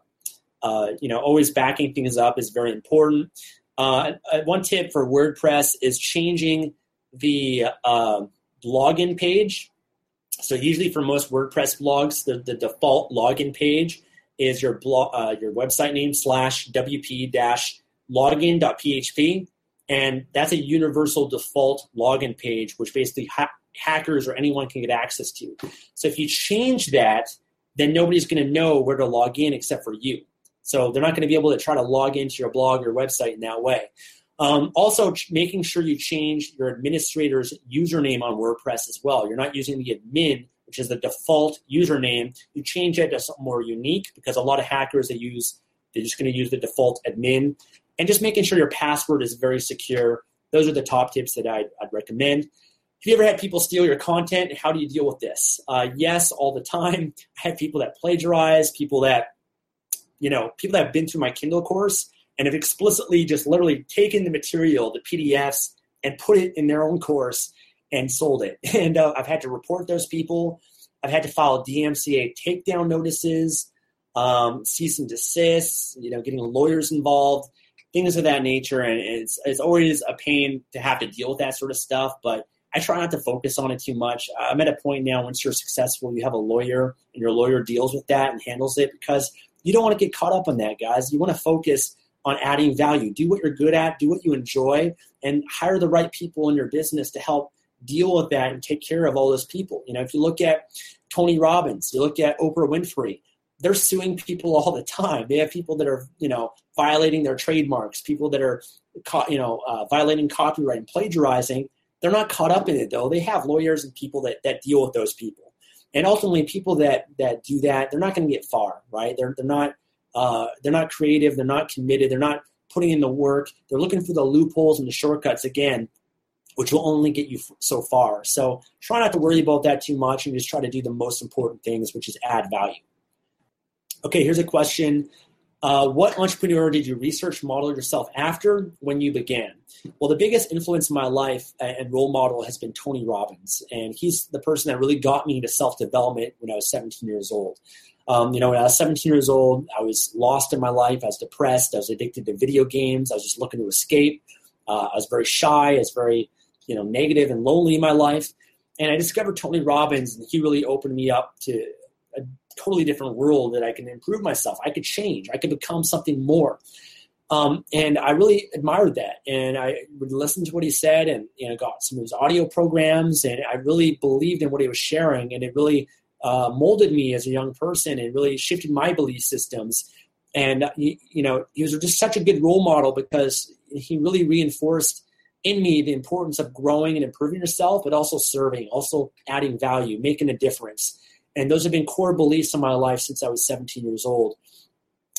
uh, you know, always backing things up is very important. Uh, uh one tip for WordPress is changing the uh, login page. So usually for most WordPress blogs, the, the default login page is your blog, uh, your website name slash wp dash login.php, and that's a universal default login page, which basically ha- hackers or anyone can get access to. So if you change that, then nobody's going to know where to log in except for you. So they're not going to be able to try to log into your blog or website in that way. Um, also, ch- making sure you change your administrator's username on WordPress as well. You're not using the admin, which is the default username. You change it to something more unique because a lot of hackers they use they're just going to use the default admin, and just making sure your password is very secure. Those are the top tips that I'd, I'd recommend. Have you ever had people steal your content? How do you deal with this? Uh, yes, all the time. I have people that plagiarize, people that, you know, people that have been through my Kindle course and have explicitly just literally taken the material, the PDFs, and put it in their own course and sold it. And uh, I've had to report those people. I've had to file DMCA takedown notices, um, cease and desist, you know, getting lawyers involved, things of that nature. And it's, it's always a pain to have to deal with that sort of stuff. But I try not to focus on it too much. I'm at a point now once you're successful, you have a lawyer and your lawyer deals with that and handles it because you don't want to get caught up on that, guys. You want to focus on adding value. Do what you're good at, do what you enjoy, and hire the right people in your business to help deal with that and take care of all those people. You know, if you look at Tony Robbins, you look at Oprah Winfrey, they're suing people all the time. They have people that are, you know, violating their trademarks, people that are, you know, uh, violating copyright and plagiarizing, they're not caught up in it though. They have lawyers and people that, that deal with those people. And ultimately, people that, that do that, they're not going to get far, right? They're, they're not uh, they're not creative. They're not committed. They're not putting in the work. They're looking for the loopholes and the shortcuts again, which will only get you so far. So try not to worry about that too much and just try to do the most important things, which is add value. Okay, here's a question uh, what entrepreneur did you research model yourself after when you began? Well, the biggest influence in my life and role model has been Tony Robbins, and he's the person that really got me into self development when I was 17 years old. Um, you know, when I was 17 years old, I was lost in my life. I was depressed. I was addicted to video games. I was just looking to escape. Uh, I was very shy. I was very, you know, negative and lonely in my life. And I discovered Tony Robbins, and he really opened me up to totally different world that I can improve myself. I could change. I could become something more. Um, and I really admired that. And I would listen to what he said and you know, got some of his audio programs. And I really believed in what he was sharing. And it really uh, molded me as a young person and really shifted my belief systems. And, you know, he was just such a good role model because he really reinforced in me the importance of growing and improving yourself, but also serving, also adding value, making a difference. And those have been core beliefs in my life since I was 17 years old.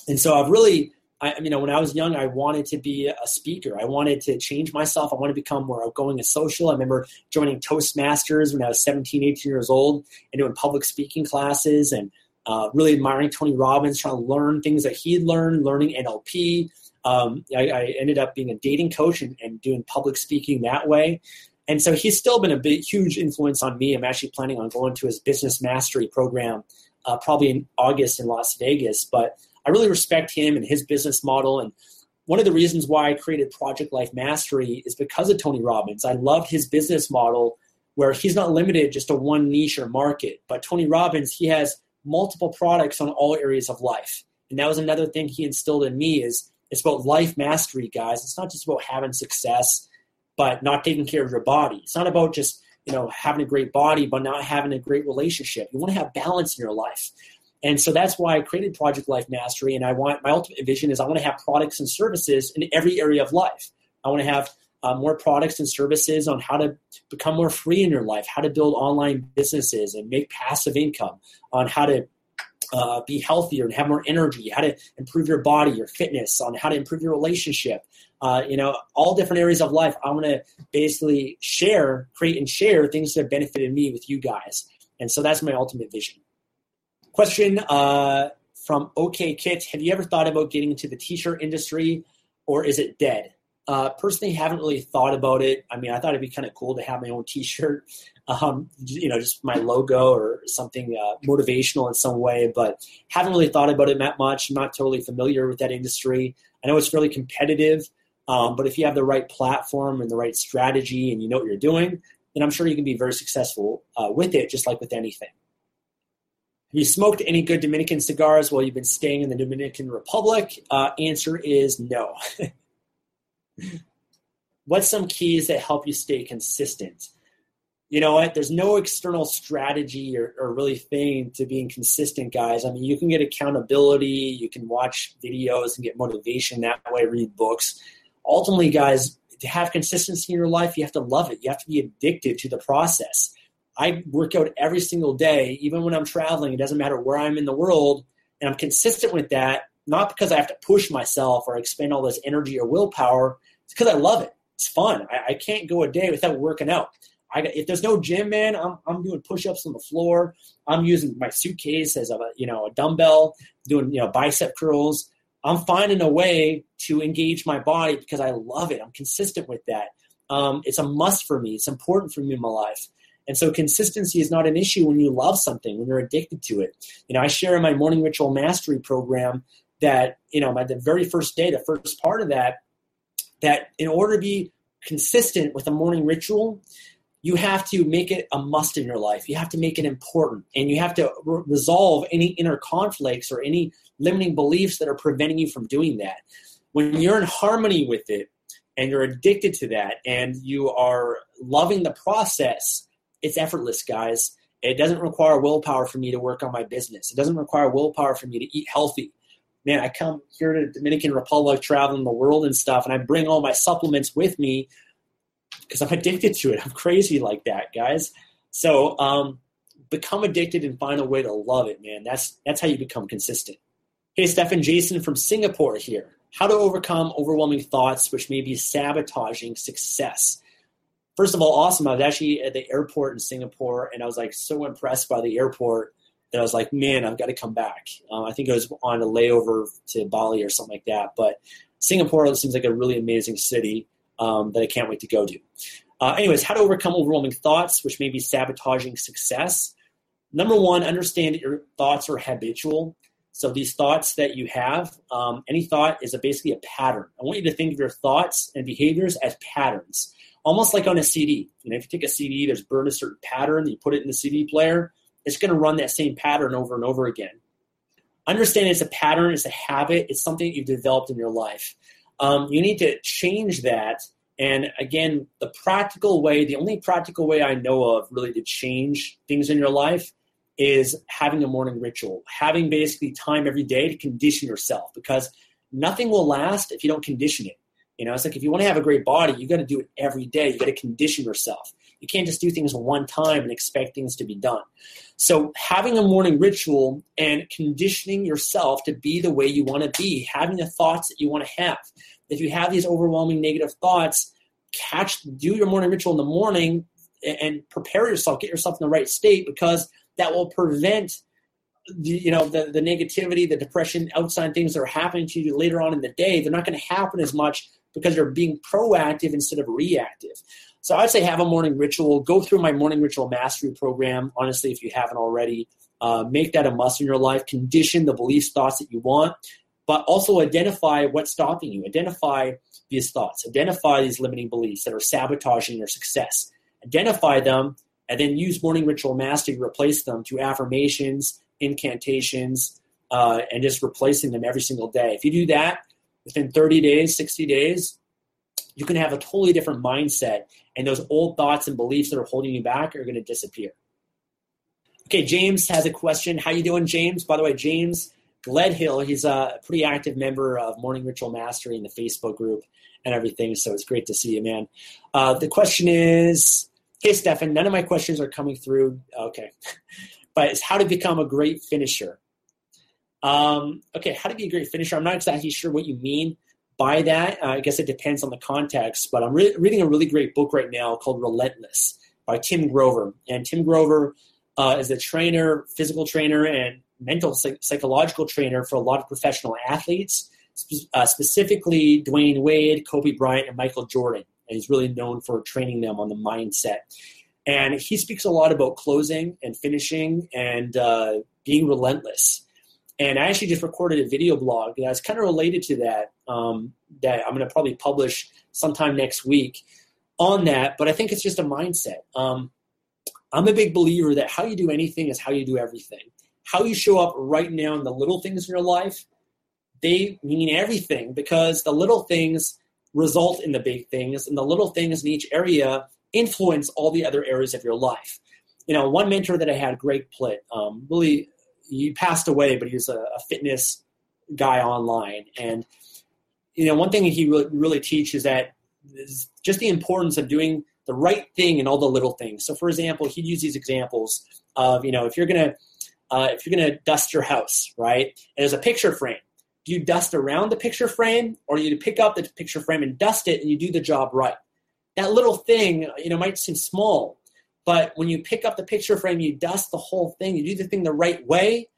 And so I've really, I, you know, when I was young, I wanted to be a speaker. I wanted to change myself. I wanted to become more outgoing and social. I remember joining Toastmasters when I was 17, 18 years old and doing public speaking classes and uh, really admiring Tony Robbins, trying to learn things that he'd learned, learning NLP. Um, I, I, ended up being a dating coach and, and doing public speaking that way. And so he's still been a big, huge influence on me. I'm actually planning on going to his business mastery program uh, probably in August in Las Vegas. But I really respect him and his business model. And one of the reasons why I created Project Life Mastery is because of Tony Robbins. I loved his business model where he's not limited just to one niche or market. But Tony Robbins, he has multiple products on all areas of life. And that was another thing he instilled in me is it's about life mastery, guys. It's not just about having success but not taking care of your body. It's not about just you know having a great body but not having a great relationship. You want to have balance in your life. And so that's why I created Project Life Mastery. And I want my ultimate vision is I want to have products and services in every area of life. I want to have uh, more products and services on how to become more free in your life, how to build online businesses and make passive income, on how to uh, be healthier and have more energy, how to improve your body, your fitness, on how to improve your relationship. Uh, you know, all different areas of life. I want to basically share, create, and share things that have benefited me with you guys. And so that's my ultimate vision. Question uh, from OK Kit Have you ever thought about getting into the t shirt industry or is it dead? Uh, personally, haven't really thought about it. I mean, I thought it'd be kind of cool to have my own T-shirt, um, you know, just my logo or something uh, motivational in some way. But haven't really thought about it that much. I'm not totally familiar with that industry. I know it's fairly competitive, um, but if you have the right platform and the right strategy and you know what you're doing, then I'm sure you can be very successful uh, with it, just like with anything. Have you smoked any good Dominican cigars while you've been staying in the Dominican Republic? Uh, answer is no. What's some keys that help you stay consistent? You know what? There's no external strategy or, or really thing to being consistent, guys. I mean, you can get accountability, you can watch videos and get motivation that way, read books. Ultimately, guys, to have consistency in your life, you have to love it. You have to be addicted to the process. I work out every single day, even when I'm traveling. It doesn't matter where I'm in the world, and I'm consistent with that. Not because I have to push myself or expend all this energy or willpower. It's because I love it. It's fun. I, I, can't go a day without working out. I if there's no gym, man, I'm, I'm doing push-ups on the floor. I'm using my suitcase as a you know a dumbbell, doing you know bicep curls. I'm finding a way to engage my body because I love it. I'm consistent with that. Um, it's a must for me. It's important for me in my life. And so consistency is not an issue when you love something, when you're addicted to it. You know, I share in my morning ritual mastery program that, you know, my the very first day, the first part of that, that in order to be consistent with a morning ritual, you have to make it a must in your life. You have to make it important and you have to re- resolve any inner conflicts or any limiting beliefs that are preventing you from doing that. When you're in harmony with it and you're addicted to that and you are loving the process, it's effortless, guys. It doesn't require willpower for me to work on my business. It doesn't require willpower for me to eat healthy. Man, I come here to Dominican Republic, traveling the world and stuff, and I bring all my supplements with me because I'm addicted to it. I'm crazy like that, guys. So um, become addicted and find a way to love it, man. That's that's how you become consistent. Hey, Stefan Jason from Singapore here. How to overcome overwhelming thoughts which may be sabotaging success first of all, awesome. I was actually at the airport in Singapore, and I was like so impressed by the airport that I was like, man, I've got to come back. Um, I think I was on a layover to Bali or something like that. But Singapore seems like a really amazing city um, that I can't wait to go to. Uh, anyways, how to overcome overwhelming thoughts, which may be sabotaging success. Number one, understand that your thoughts are habitual. So these thoughts that you have, um, any thought is a, basically a pattern. I want you to think of your thoughts and behaviors as patterns almost like on a CD. You know, if you take a CD, there's burn a certain pattern, you put it in the CD player, it's going to run that same pattern over and over again. Understand it's a pattern, it's a habit, it's something you've developed in your life. Um, you need to change that. And again, the practical way, the only practical way I know of really to change things in your life is having a morning ritual, having basically time every day to condition yourself because nothing will last if you don't condition it. You know, it's like if you want to have a great body, you got to do it every day. You got to condition yourself. You can't just do things one time and expect things to be done. So, having a morning ritual and conditioning yourself to be the way you want to be, having the thoughts that you want to have. If you have these overwhelming negative thoughts, catch, do your morning ritual in the morning and prepare yourself, get yourself in the right state because that will prevent the, you know the, the negativity the depression outside things that are happening to you later on in the day they're not going to happen as much because you're being proactive instead of reactive. So I'd say have a morning ritual. Go through my morning ritual mastery program. Honestly, if you haven't already, uh, make that a must in your life. Condition the beliefs, thoughts that you want, but also identify what's stopping you. Identify these thoughts. Identify these limiting beliefs that are sabotaging your success. Identify them, and then use morning ritual mastery to replace them through affirmations, incantations, uh, and just replacing them every single day. If you do that, within 30 days, 60 days, you can have a totally different mindset, and those old thoughts and beliefs that are holding you back are going to disappear. Okay, James has a question. How you doing, James? By the way, James Gledhill, he's a pretty active member of Morning Ritual Mastery in the Facebook group and everything, so it's great to see you, man. Uh, the question is, hey, Stefan, none of my questions are coming through. Okay. but it's how to become a great finisher. Um, okay, how to be a great finisher? I'm not exactly sure what you mean by that. Uh, I guess it depends on the context, but I'm re- reading a really great book right now called Relentless by Tim Grover. And Tim Grover uh, is a trainer, physical trainer, and mental psych- psychological trainer for a lot of professional athletes, sp- uh, specifically Dwyane Wade, Kobe Bryant, and Michael Jordan. And he's really known for training them on the mindset. And he speaks a lot about closing and finishing and uh, being relentless. And I actually just recorded a video blog that's kind of related to that um, that I'm going to probably publish sometime next week on that. But I think it's just a mindset. Um, I'm a big believer that how you do anything is how you do everything. How you show up right now in the little things in your life, they mean everything because the little things result in the big things, and the little things in each area influence all the other areas of your life. You know, one mentor that I had, Greg Plitt, um, really, he passed away, but he was a, a fitness guy online. And, you know, one thing he really, really teaches that is just the importance of doing the right thing and all the little things. So, for example, he'd use these examples of, you know, if you're going to, uh, if you're going to dust your house, right? And there's a picture frame. Do you dust around the picture frame or you pick up the picture frame and dust it and you do the job right? That little thing, you know, might seem small, but when you pick up the picture frame, you dust the whole thing, you do the thing the right way,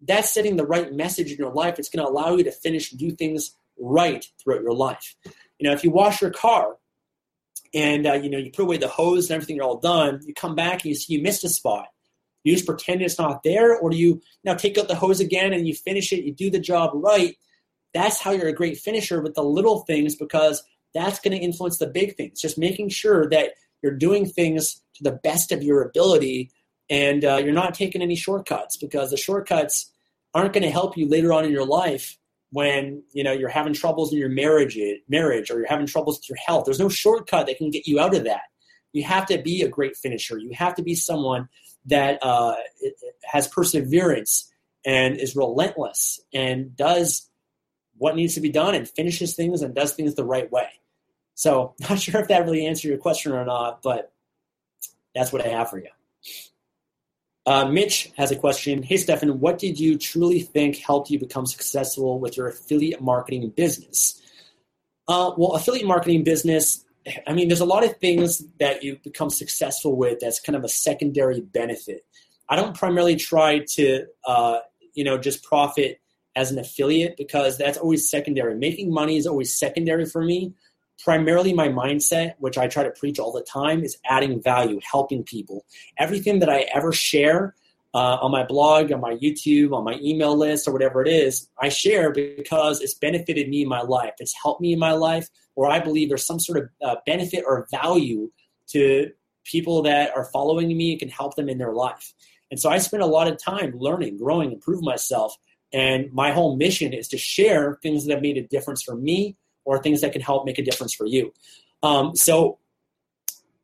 that's setting the right message in your life. It's going to allow you to finish and do things right throughout your life. You know, if you wash your car and, uh, you know, you put away the hose and everything, you're all done, you come back and you see you missed a spot you just pretend it's not there, or do you now take out the hose again and you finish it, you do the job right? That's how you're a great finisher with the little things because that's going to influence the big things. Just making sure that you're doing things to the best of your ability and uh, you're not taking any shortcuts because the shortcuts aren't going to help you later on in your life when you know you're having troubles in your marriage marriage or you're having troubles with your health there's no shortcut that can get you out of that you have to be a great finisher you have to be someone that uh, has perseverance and is relentless and does what needs to be done and finishes things and does things the right way. So, not sure if that really answered your question or not, but that's what I have for you. Uh, Mitch has a question. Hey, Stefan, what did you truly think helped you become successful with your affiliate marketing business? Uh, well, affiliate marketing business I mean, there's a lot of things that you become successful with that's kind of a secondary benefit. I don't primarily try to, uh, you know, just profit as an affiliate because that's always secondary. Making money is always secondary for me. Primarily, my mindset, which I try to preach all the time, is adding value, helping people. Everything that I ever share uh, on my blog, on my YouTube, on my email list, or whatever it is, I share because it's benefited me in my life. It's helped me in my life, or I believe there's some sort of uh, benefit or value to people that are following me and can help them in their life. And so I spend a lot of time learning, growing, improving myself. And my whole mission is to share things that have made a difference for me or things that can help make a difference for you. Um, so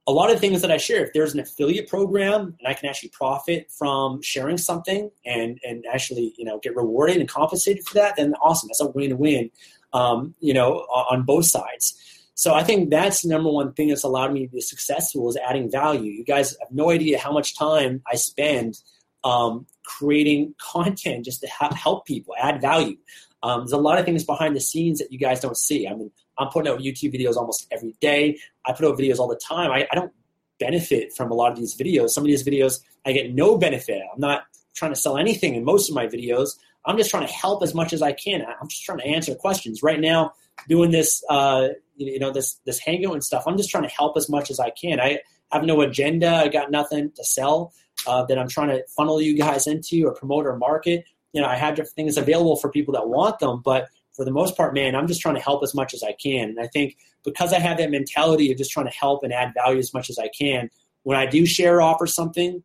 a lot of things that I share, if there's an affiliate program and I can actually profit from sharing something and, and actually, you know, get rewarded and compensated for that, then awesome. That's a win-win, um, you know, on both sides. So I think that's the number one thing that's allowed me to be successful is adding value. You guys have no idea how much time I spend um, creating content just to ha- help people, add value. Um, there's a lot of things behind the scenes that you guys don't see. I mean, I'm putting out YouTube videos almost every day. I put out videos all the time. I, I don't benefit from a lot of these videos. Some of these videos I get no benefit. I'm not trying to sell anything in most of my videos. I'm just trying to help as much as I can. I'm just trying to answer questions. Right now, doing this, uh, you know, this this hangout and stuff. I'm just trying to help as much as I can. I have no agenda. I got nothing to sell uh, that I'm trying to funnel you guys into or promote or market. You know, I have different things available for people that want them, but for the most part, man, I'm just trying to help as much as I can. And I think because I have that mentality of just trying to help and add value as much as I can, when I do share offer something,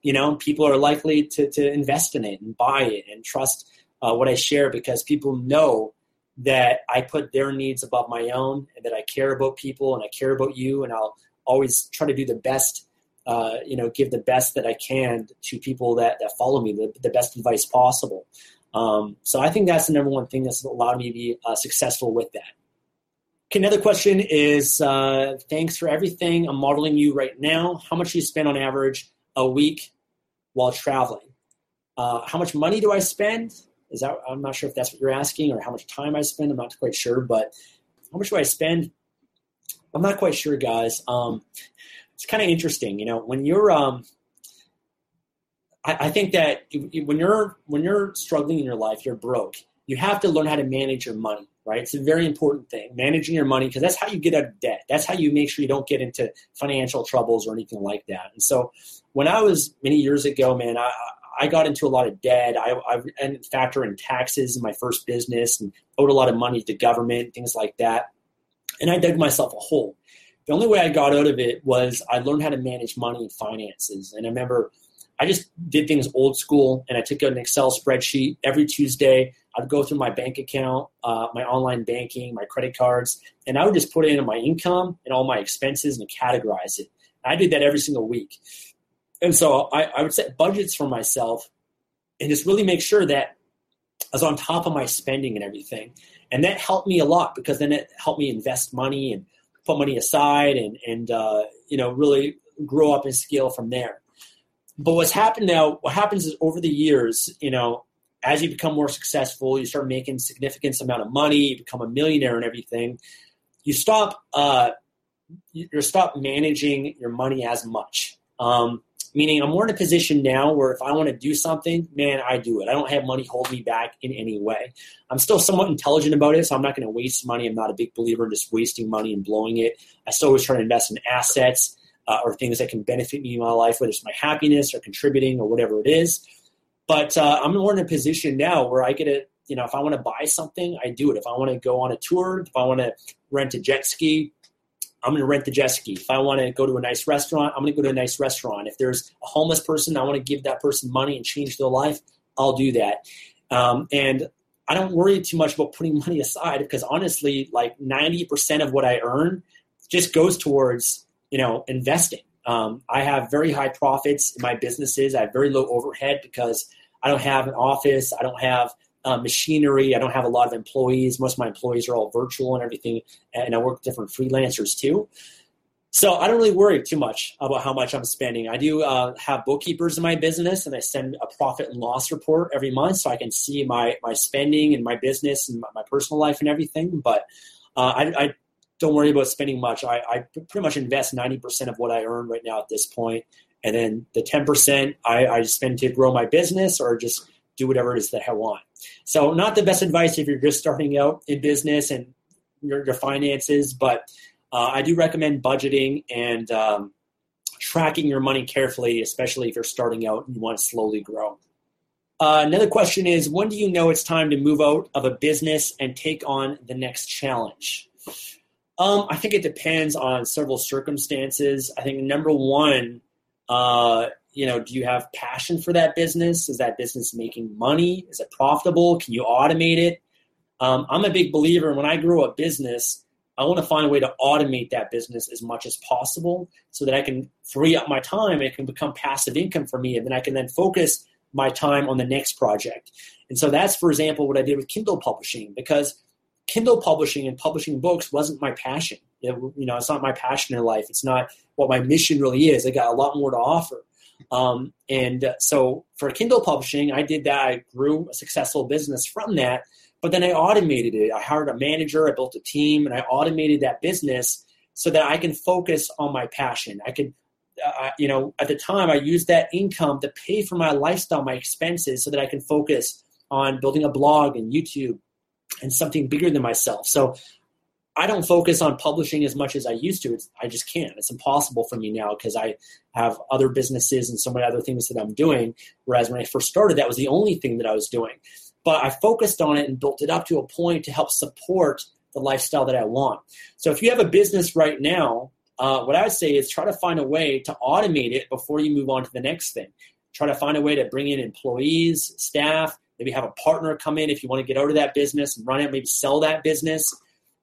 you know, people are likely to, to invest in it and buy it and trust uh, what I share because people know that I put their needs above my own and that I care about people and I care about you and I'll always try to do the best, uh, you know, give the best that I can to people that, that follow me, the, the best advice possible. Um, so I think that's the number one thing that's allowed me to be uh, successful with that. Okay, another question is uh, thanks for everything. I'm modeling you right now. How much do you spend on average a week while traveling? Uh, how much money do I spend? Is that I'm not sure if that's what you're asking, or how much time I spend. I'm not quite sure, but how much do I spend? I'm not quite sure, guys. Um, it's kind of interesting, you know, when you're. Um, I, I think that when you're when you're struggling in your life, you're broke. You have to learn how to manage your money right? It's a very important thing, managing your money, because that's how you get out of debt. That's how you make sure you don't get into financial troubles or anything like that. And so, when I was many years ago, man, I, I got into a lot of debt. I, I and factor in taxes in my first business and owed a lot of money to government, things like that. And I dug myself a hole. The only way I got out of it was I learned how to manage money and finances. And I remember I just did things old school and I took out an Excel spreadsheet every Tuesday. I'd go through my bank account, uh, my online banking, my credit cards, and I would just put in my income and all my expenses and categorize it. I did that every single week. And so I, I would set budgets for myself and just really make sure that I was on top of my spending and everything. And that helped me a lot because then it helped me invest money and put money aside and, and uh, you know, really grow up and scale from there. But what's happened now, what happens is over the years, you know, as you become more successful, you start making significant amount of money, you become a millionaire and everything. You stop, uh, you stop managing your money as much. Um, meaning, I'm more in a position now where if I want to do something, man, I do it. I don't have money hold me back in any way. I'm still somewhat intelligent about it, so I'm not going to waste money. I'm not a big believer in just wasting money and blowing it. I still always try to invest in assets uh, or things that can benefit me in my life, whether it's my happiness or contributing or whatever it is. But uh, I'm more in a position now where I get it. you know, if I want to buy something, I do it. If I want to go on a tour, if I want to rent a jet ski, I'm going to rent the jet ski. If I want to go to a nice restaurant, I'm going to go to a nice restaurant. If there's a homeless person, I want to give that person money and change their life, I'll do that. Um, and I don't worry too much about putting money aside because honestly, like 90% of what I earn just goes towards you know, investing. Um, I have very high profits in my businesses. I have very low overhead because I don't have an office. I don't have uh, machinery. I don't have a lot of employees. Most of my employees are all virtual and everything, and I work with different freelancers too. So I don't really worry too much about how much I'm spending. I do uh, have bookkeepers in my business, and I send a profit and loss report every month so I can see my my spending and my business and my, my personal life and everything. But uh, I, I, don't worry about spending much. I, I pretty much invest 90% of what I earn right now at this point. And then the 10% I, I spend to grow my business or just do whatever it is that I want. So, not the best advice if you're just starting out in business and your, your finances, but uh, I do recommend budgeting and um, tracking your money carefully, especially if you're starting out and you want to slowly grow. Uh, another question is When do you know it's time to move out of a business and take on the next challenge? Um, I think it depends on several circumstances. I think number one, uh, you know, do you have passion for that business? Is that business making money? Is it profitable? Can you automate it? Um, I'm a big believer. And when I grow a business, I want to find a way to automate that business as much as possible so that I can free up my time and it can become passive income for me. And then I can then focus my time on the next project. And so that's, for example, what I did with Kindle publishing because Kindle publishing and publishing books wasn't my passion. It, you know, it's not my passion in life. It's not what my mission really is. I got a lot more to offer. Um, and uh, so for Kindle publishing, I did that. I grew a successful business from that. But then I automated it. I hired a manager. I built a team, and I automated that business so that I can focus on my passion. I could, uh, you know, at the time I used that income to pay for my lifestyle, my expenses, so that I can focus on building a blog and YouTube and something bigger than myself. So I don't focus on publishing as much as I used to. It's, I just can't. It's impossible for me now because I have other businesses and so many other things that I'm doing. Whereas when I first started, that was the only thing that I was doing. But I focused on it and built it up to a point to help support the lifestyle that I want. So if you have a business right now, uh, what I would say is try to find a way to automate it before you move on to the next thing. Try to find a way to bring in employees, staff, maybe have a partner come in if you want to get out of that business and run it, maybe sell that business,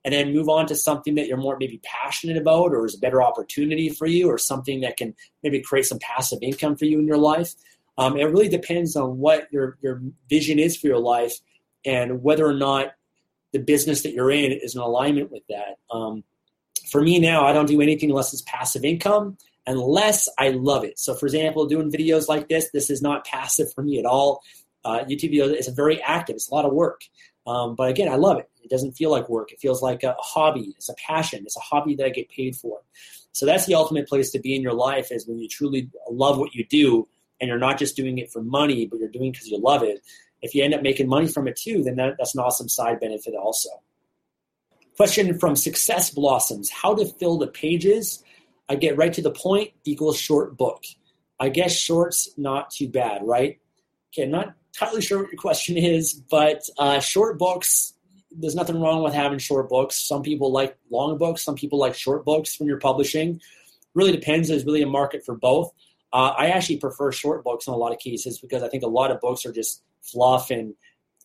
and then move on to something that you're more maybe passionate about or is a better opportunity for you or something that can maybe create some passive income for you in your life. Um, it really depends on what your, your vision is for your life and whether or not the business that you're in is in alignment with that. Um, for me now, I don't do anything unless it's passive income unless I love it. So, for example, doing videos like this, this is not passive for me at all. Uh, YouTube video is very active. It's a lot of work. Um, but again, I love it. It doesn't feel like work. It feels like a hobby. It's a passion. It's a hobby that I get paid for. So that's the ultimate place to be in your life is when you truly love what you do and you're not just doing it for money, but you're doing because you love it. If you end up making money from it too, then that, that's an awesome side benefit also. Question from Success Blossoms How to fill the pages? I get right to the point equals short book. I guess short's not too bad, right? Okay, not entirely sure what your question is, but uh, short books, there's nothing wrong with having short books. Some people like long books, some people like short books when you're publishing. Really depends. There's really a market for both. Uh, I actually prefer short books in a lot of cases because I think a lot of books are just fluff and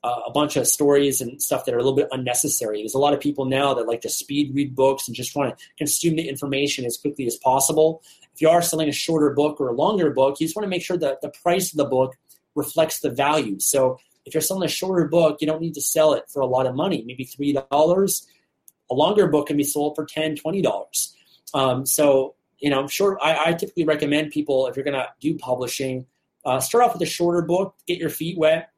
uh, a bunch of stories and stuff that are a little bit unnecessary. There's a lot of people now that like to speed read books and just want to consume the information as quickly as possible. If you are selling a shorter book or a longer book, you just want to make sure that the price of the book reflects the value. So if you're selling a shorter book, you don't need to sell it for a lot of money, maybe $3. A longer book can be sold for $10, $20. Um, so, you know, short, I, I, typically recommend people, if you're going to do publishing, uh, start off with a shorter book, get your feet wet.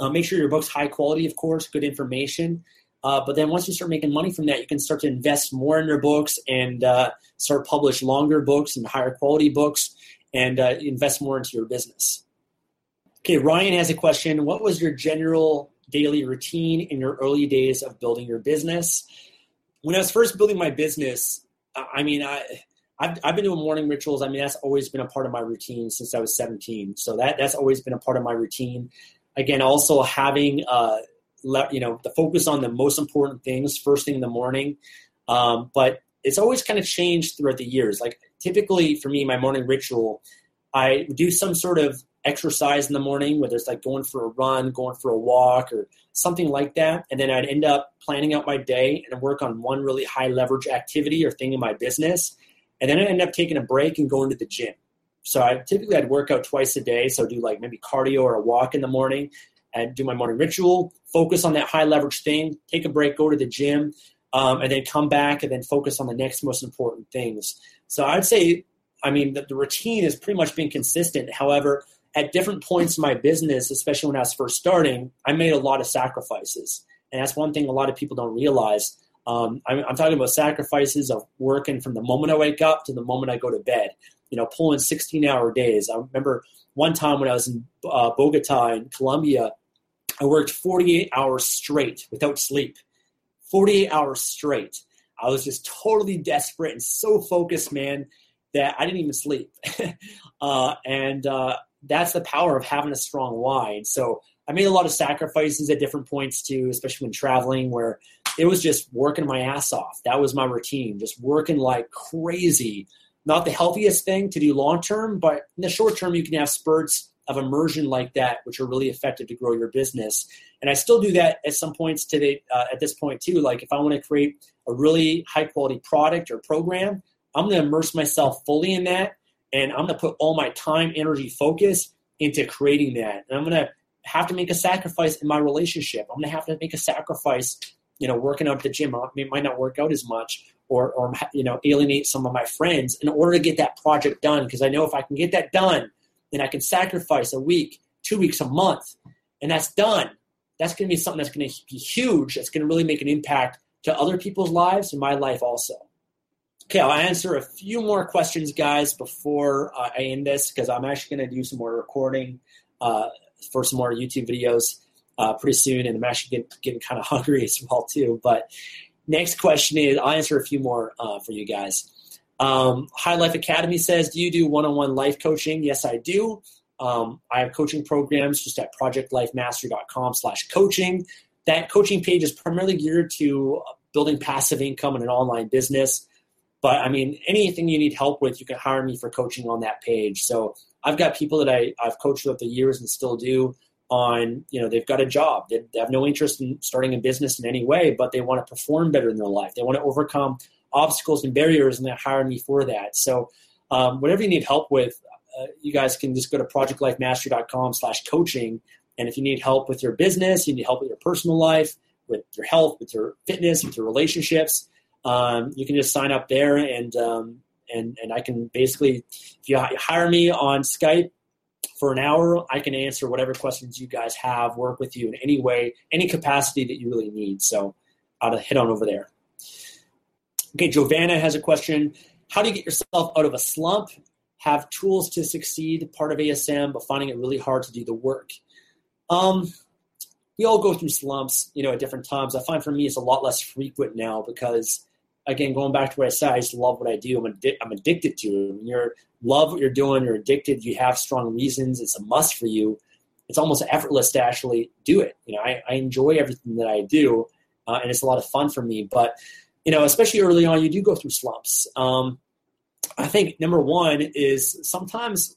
Uh, make sure your book's high quality, of course, good information. Uh, but then once you start making money from that, you can start to invest more in your books and uh, start publish longer books and higher quality books and uh, invest more into your business. Okay, Ryan has a question. What was your general daily routine in your early days of building your business? When I was first building my business, I mean, I, I've, I've been doing morning rituals. I mean, that's always been a part of my routine since I was 17. So that that's always been a part of my routine. Again, also having, uh, le- you know, the focus on the most important things first thing in the morning. Um, but it's always kind of changed throughout the years. Like typically for me, my morning ritual, I do some sort of exercise in the morning, whether it's like going for a run, going for a walk, or something like that. And then I'd end up planning out my day and work on one really high leverage activity or thing in my business. And then I end up taking a break and going to the gym. So I typically I'd work out twice a day. So do like maybe cardio or a walk in the morning and do my morning ritual, focus on that high leverage thing, take a break, go to the gym, um, and then come back and then focus on the next most important things. So I'd say, I mean, the, the routine is pretty much being consistent. However, at different points in my business, especially when I was first starting, I made a lot of sacrifices. And that's one thing a lot of people don't realize. Um, I'm, I'm, talking about sacrifices of working from the moment I wake up to the moment I go to bed. You know, pulling 16 hour days. I remember one time when I was in uh, Bogota in Colombia, I worked 48 hours straight without sleep. 48 hours straight. I was just totally desperate and so focused, man, that I didn't even sleep. uh, and uh, that's the power of having a strong. And so I made a lot of sacrifices at different points too, especially when traveling, where it was just working my ass off. That was my routine, just working like crazy. Not the healthiest thing to do long term, but in the short term, you can have spurts of immersion like that, which are really effective to grow your business. And I still do that at some points today, uh, at this point too. Like if I want to create a really high quality product or program, I'm going to immerse myself fully in that and I'm going to put all my time, energy, focus into creating that. And I'm going to have to make a sacrifice in my relationship. I'm going to have to make a sacrifice, you know, working out at the gym. It might not work out as much or, or you know, alienate some of my friends in order to get that project done. Because I know if I can get that done, then I can sacrifice a week, two weeks, a month, and that's done. That's going to be something that's going to be huge. That's going to really make an impact to other people's lives and my life also. Okay, I'll answer a few more questions, guys, before uh, I end this because I'm actually going to do some more recording uh, for some more YouTube videos uh, pretty soon, and I'm actually getting, getting kind of hungry as well too. But next question is, I'll answer a few more uh, for you guys. Um, High Life Academy says, "Do you do one-on-one life coaching?" Yes, I do. Um, I have coaching programs just at projectlifemastery.com/coaching. That coaching page is primarily geared to building passive income in an online business. But I mean, anything you need help with, you can hire me for coaching on that page. So I've got people that I, I've coached throughout the years and still do on, you know, they've got a job. They, they have no interest in starting a business in any way, but they want to perform better in their life. They want to overcome obstacles and barriers, and they hire me for that. So um, whatever you need help with, uh, you guys can just go to projectlifemastery.com slash coaching. And if you need help with your business, you need help with your personal life, with your health, with your fitness, with your relationships, um, you can just sign up there and um, and and I can basically, if you hire me on Skype for an hour, I can answer whatever questions you guys have, work with you in any way, any capacity that you really need. So I'll hit on over there. Okay, Giovanna has a question. How do you get yourself out of a slump? Have tools to succeed, part of ASM, but finding it really hard to do the work. Um, we all go through slumps, you know, at different times. I find for me it's a lot less frequent now because, again, going back to what I said, I just love what I do. I'm, addi- I'm addicted to it. When you love what you're doing, you're addicted, you have strong reasons, it's a must for you. It's almost effortless to actually do it. You know, I, I enjoy everything that I do, uh, and it's a lot of fun for me. But, you know, especially early on, you do go through slumps. Um, I think number one is sometimes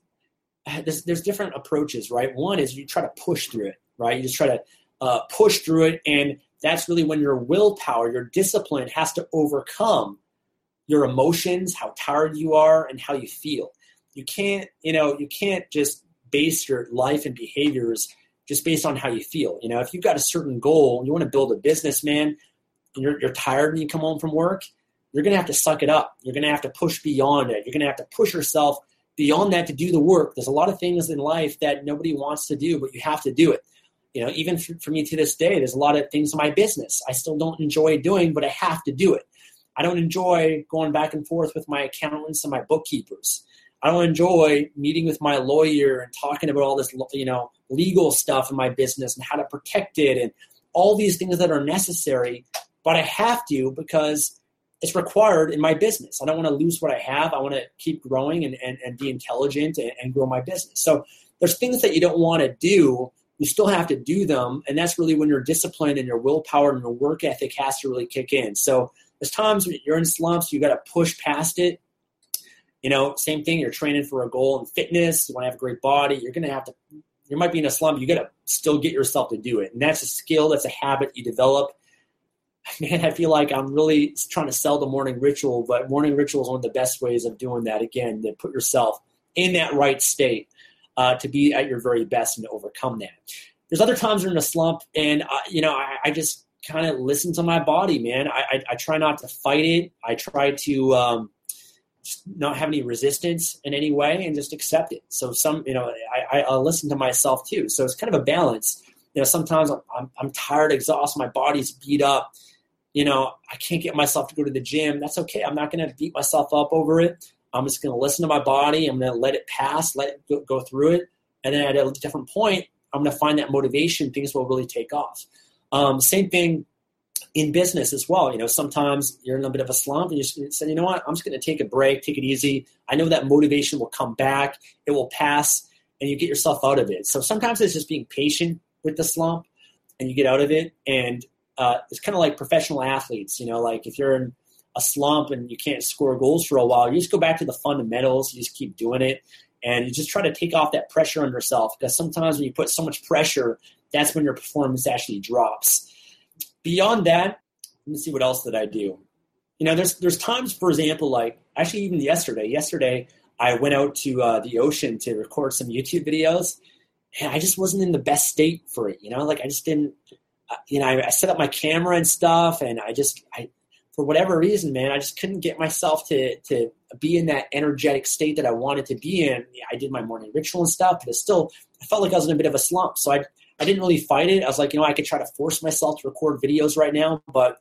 there's, there's different approaches, right? One is you try to push through it, right? You just try to uh, push through it. And that's really when your willpower, your discipline has to overcome your emotions, how tired you are, and how you feel. You can't, you know, you can't just base your life and behaviors just based on how you feel. You know, if you've got a certain goal, you want to build a business, man, and you're, you're tired when you come home from work, you're going to have to suck it up. You're going to have to push beyond it. You're going to have to push yourself beyond that to do the work. There's a lot of things in life that nobody wants to do, but you have to do it you know, even for, for me to this day, there's a lot of things in my business I still don't enjoy doing, but I have to do it. I don't enjoy going back and forth with my accountants and my bookkeepers. I don't enjoy meeting with my lawyer and talking about all this, you know, legal stuff in my business and how to protect it and all these things that are necessary. But I have to because it's required in my business. I don't want to lose what I have. I want to keep growing and, and, and be intelligent and, and grow my business. So there's things that you don't want to do you still have to do them. And that's really when your discipline and your willpower and your work ethic has to really kick in. So there's times when you're in slumps, you got to push past it. You know, same thing, you're training for a goal in fitness, you want to have a great body, you're going to have to, you might be in a slump, you got to still get yourself to do it. And that's a skill, that's a habit you develop. Man, I feel like I'm really trying to sell the morning ritual, but morning ritual is one of the best ways of doing that. Again, to put yourself in that right state uh, to be at your very best and to overcome that. There's other times you're in a slump, and uh, you know I, I just kind of listen to my body, man. I, I, I, try not to fight it. I try to um, not have any resistance in any way and just accept it. So some, you know, I, I listen to myself too. So it's kind of a balance. You know, sometimes I'm, I'm, I'm tired, exhausted, my body's beat up. You know, I can't get myself to go to the gym. That's okay. I'm not going to beat myself up over it. I'm just going to listen to my body. I'm going to let it pass, let it go, go through it. And then at a different point, I'm going to find that motivation. Things will really take off. Um, same thing in business as well. You know, sometimes you're in a bit of a slump and you say, you know what, I'm just going to take a break, take it easy. I know that motivation will come back, it will pass, and you get yourself out of it. So sometimes it's just being patient with the slump and you get out of it. And uh, it's kind of like professional athletes, you know, like if you're in a slump and you can't score goals for a while, you just go back to the fundamentals. You just keep doing it, and you just try to take off that pressure on yourself. Because sometimes when you put so much pressure, that's when your performance actually drops. Beyond that, let me see what else did I do. You know, there's there's times, for example, like actually even yesterday. Yesterday, I went out to uh, the ocean to record some YouTube videos, and I just wasn't in the best state for it. You know, like I just didn't. Uh, you know, I, I set up my camera and stuff, and I just I for whatever reason, man, I just couldn't get myself to to be in that energetic state that I wanted to be in. I did my morning ritual and stuff, but it still I felt like I was in a bit of a slump. So I I didn't really fight it. I was like, you know, I could try to force myself to record videos right now, but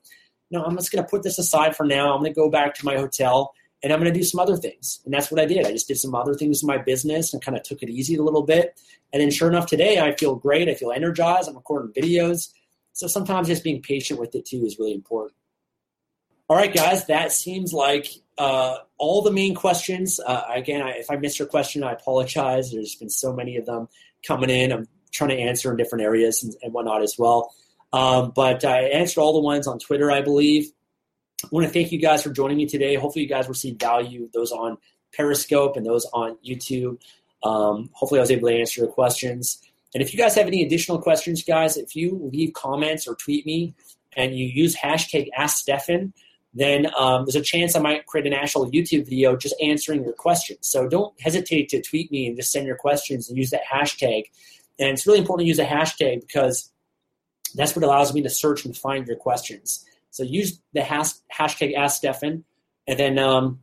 no, I'm just gonna put this aside for now. I'm gonna go back to my hotel and I'm gonna do some other things. And that's what I did. I just did some other things in my business and kind of took it easy a little bit. And then sure enough, today I feel great. I feel energized. I'm recording videos. So sometimes just being patient with it too is really important. All right, guys, that seems like uh, all the main questions. Uh, again, I, if I missed your question, I apologize. There's been so many of them coming in. I'm trying to answer in different areas and, and whatnot as well. Um, but I answered all the ones on Twitter, I believe. I want to thank you guys for joining me today. Hopefully, you guys received value, those on Periscope and those on YouTube. Um, hopefully, I was able to answer your questions. And if you guys have any additional questions, guys, if you leave comments or tweet me and you use hashtag AskStefan, then um, there's a chance I might create an actual YouTube video just answering your questions. So don't hesitate to tweet me and just send your questions and use that hashtag. And it's really important to use a hashtag because that's what allows me to search and find your questions. So use the has- hashtag AskStefan, and then um,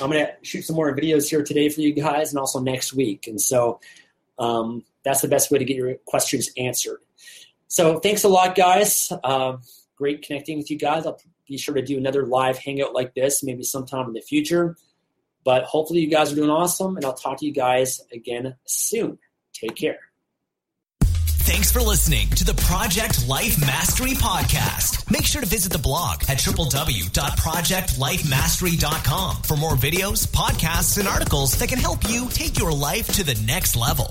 I'm going to shoot some more videos here today for you guys and also next week. And so um, that's the best way to get your questions answered. So thanks a lot, guys. Uh, great connecting with you guys. I'll be sure to do another live hangout like this maybe sometime in the future. But hopefully, you guys are doing awesome, and I'll talk to you guys again soon. Take care. Thanks for listening to the Project Life Mastery Podcast. Make sure to visit the blog at www.projectlifemastery.com for more videos, podcasts, and articles that can help you take your life to the next level.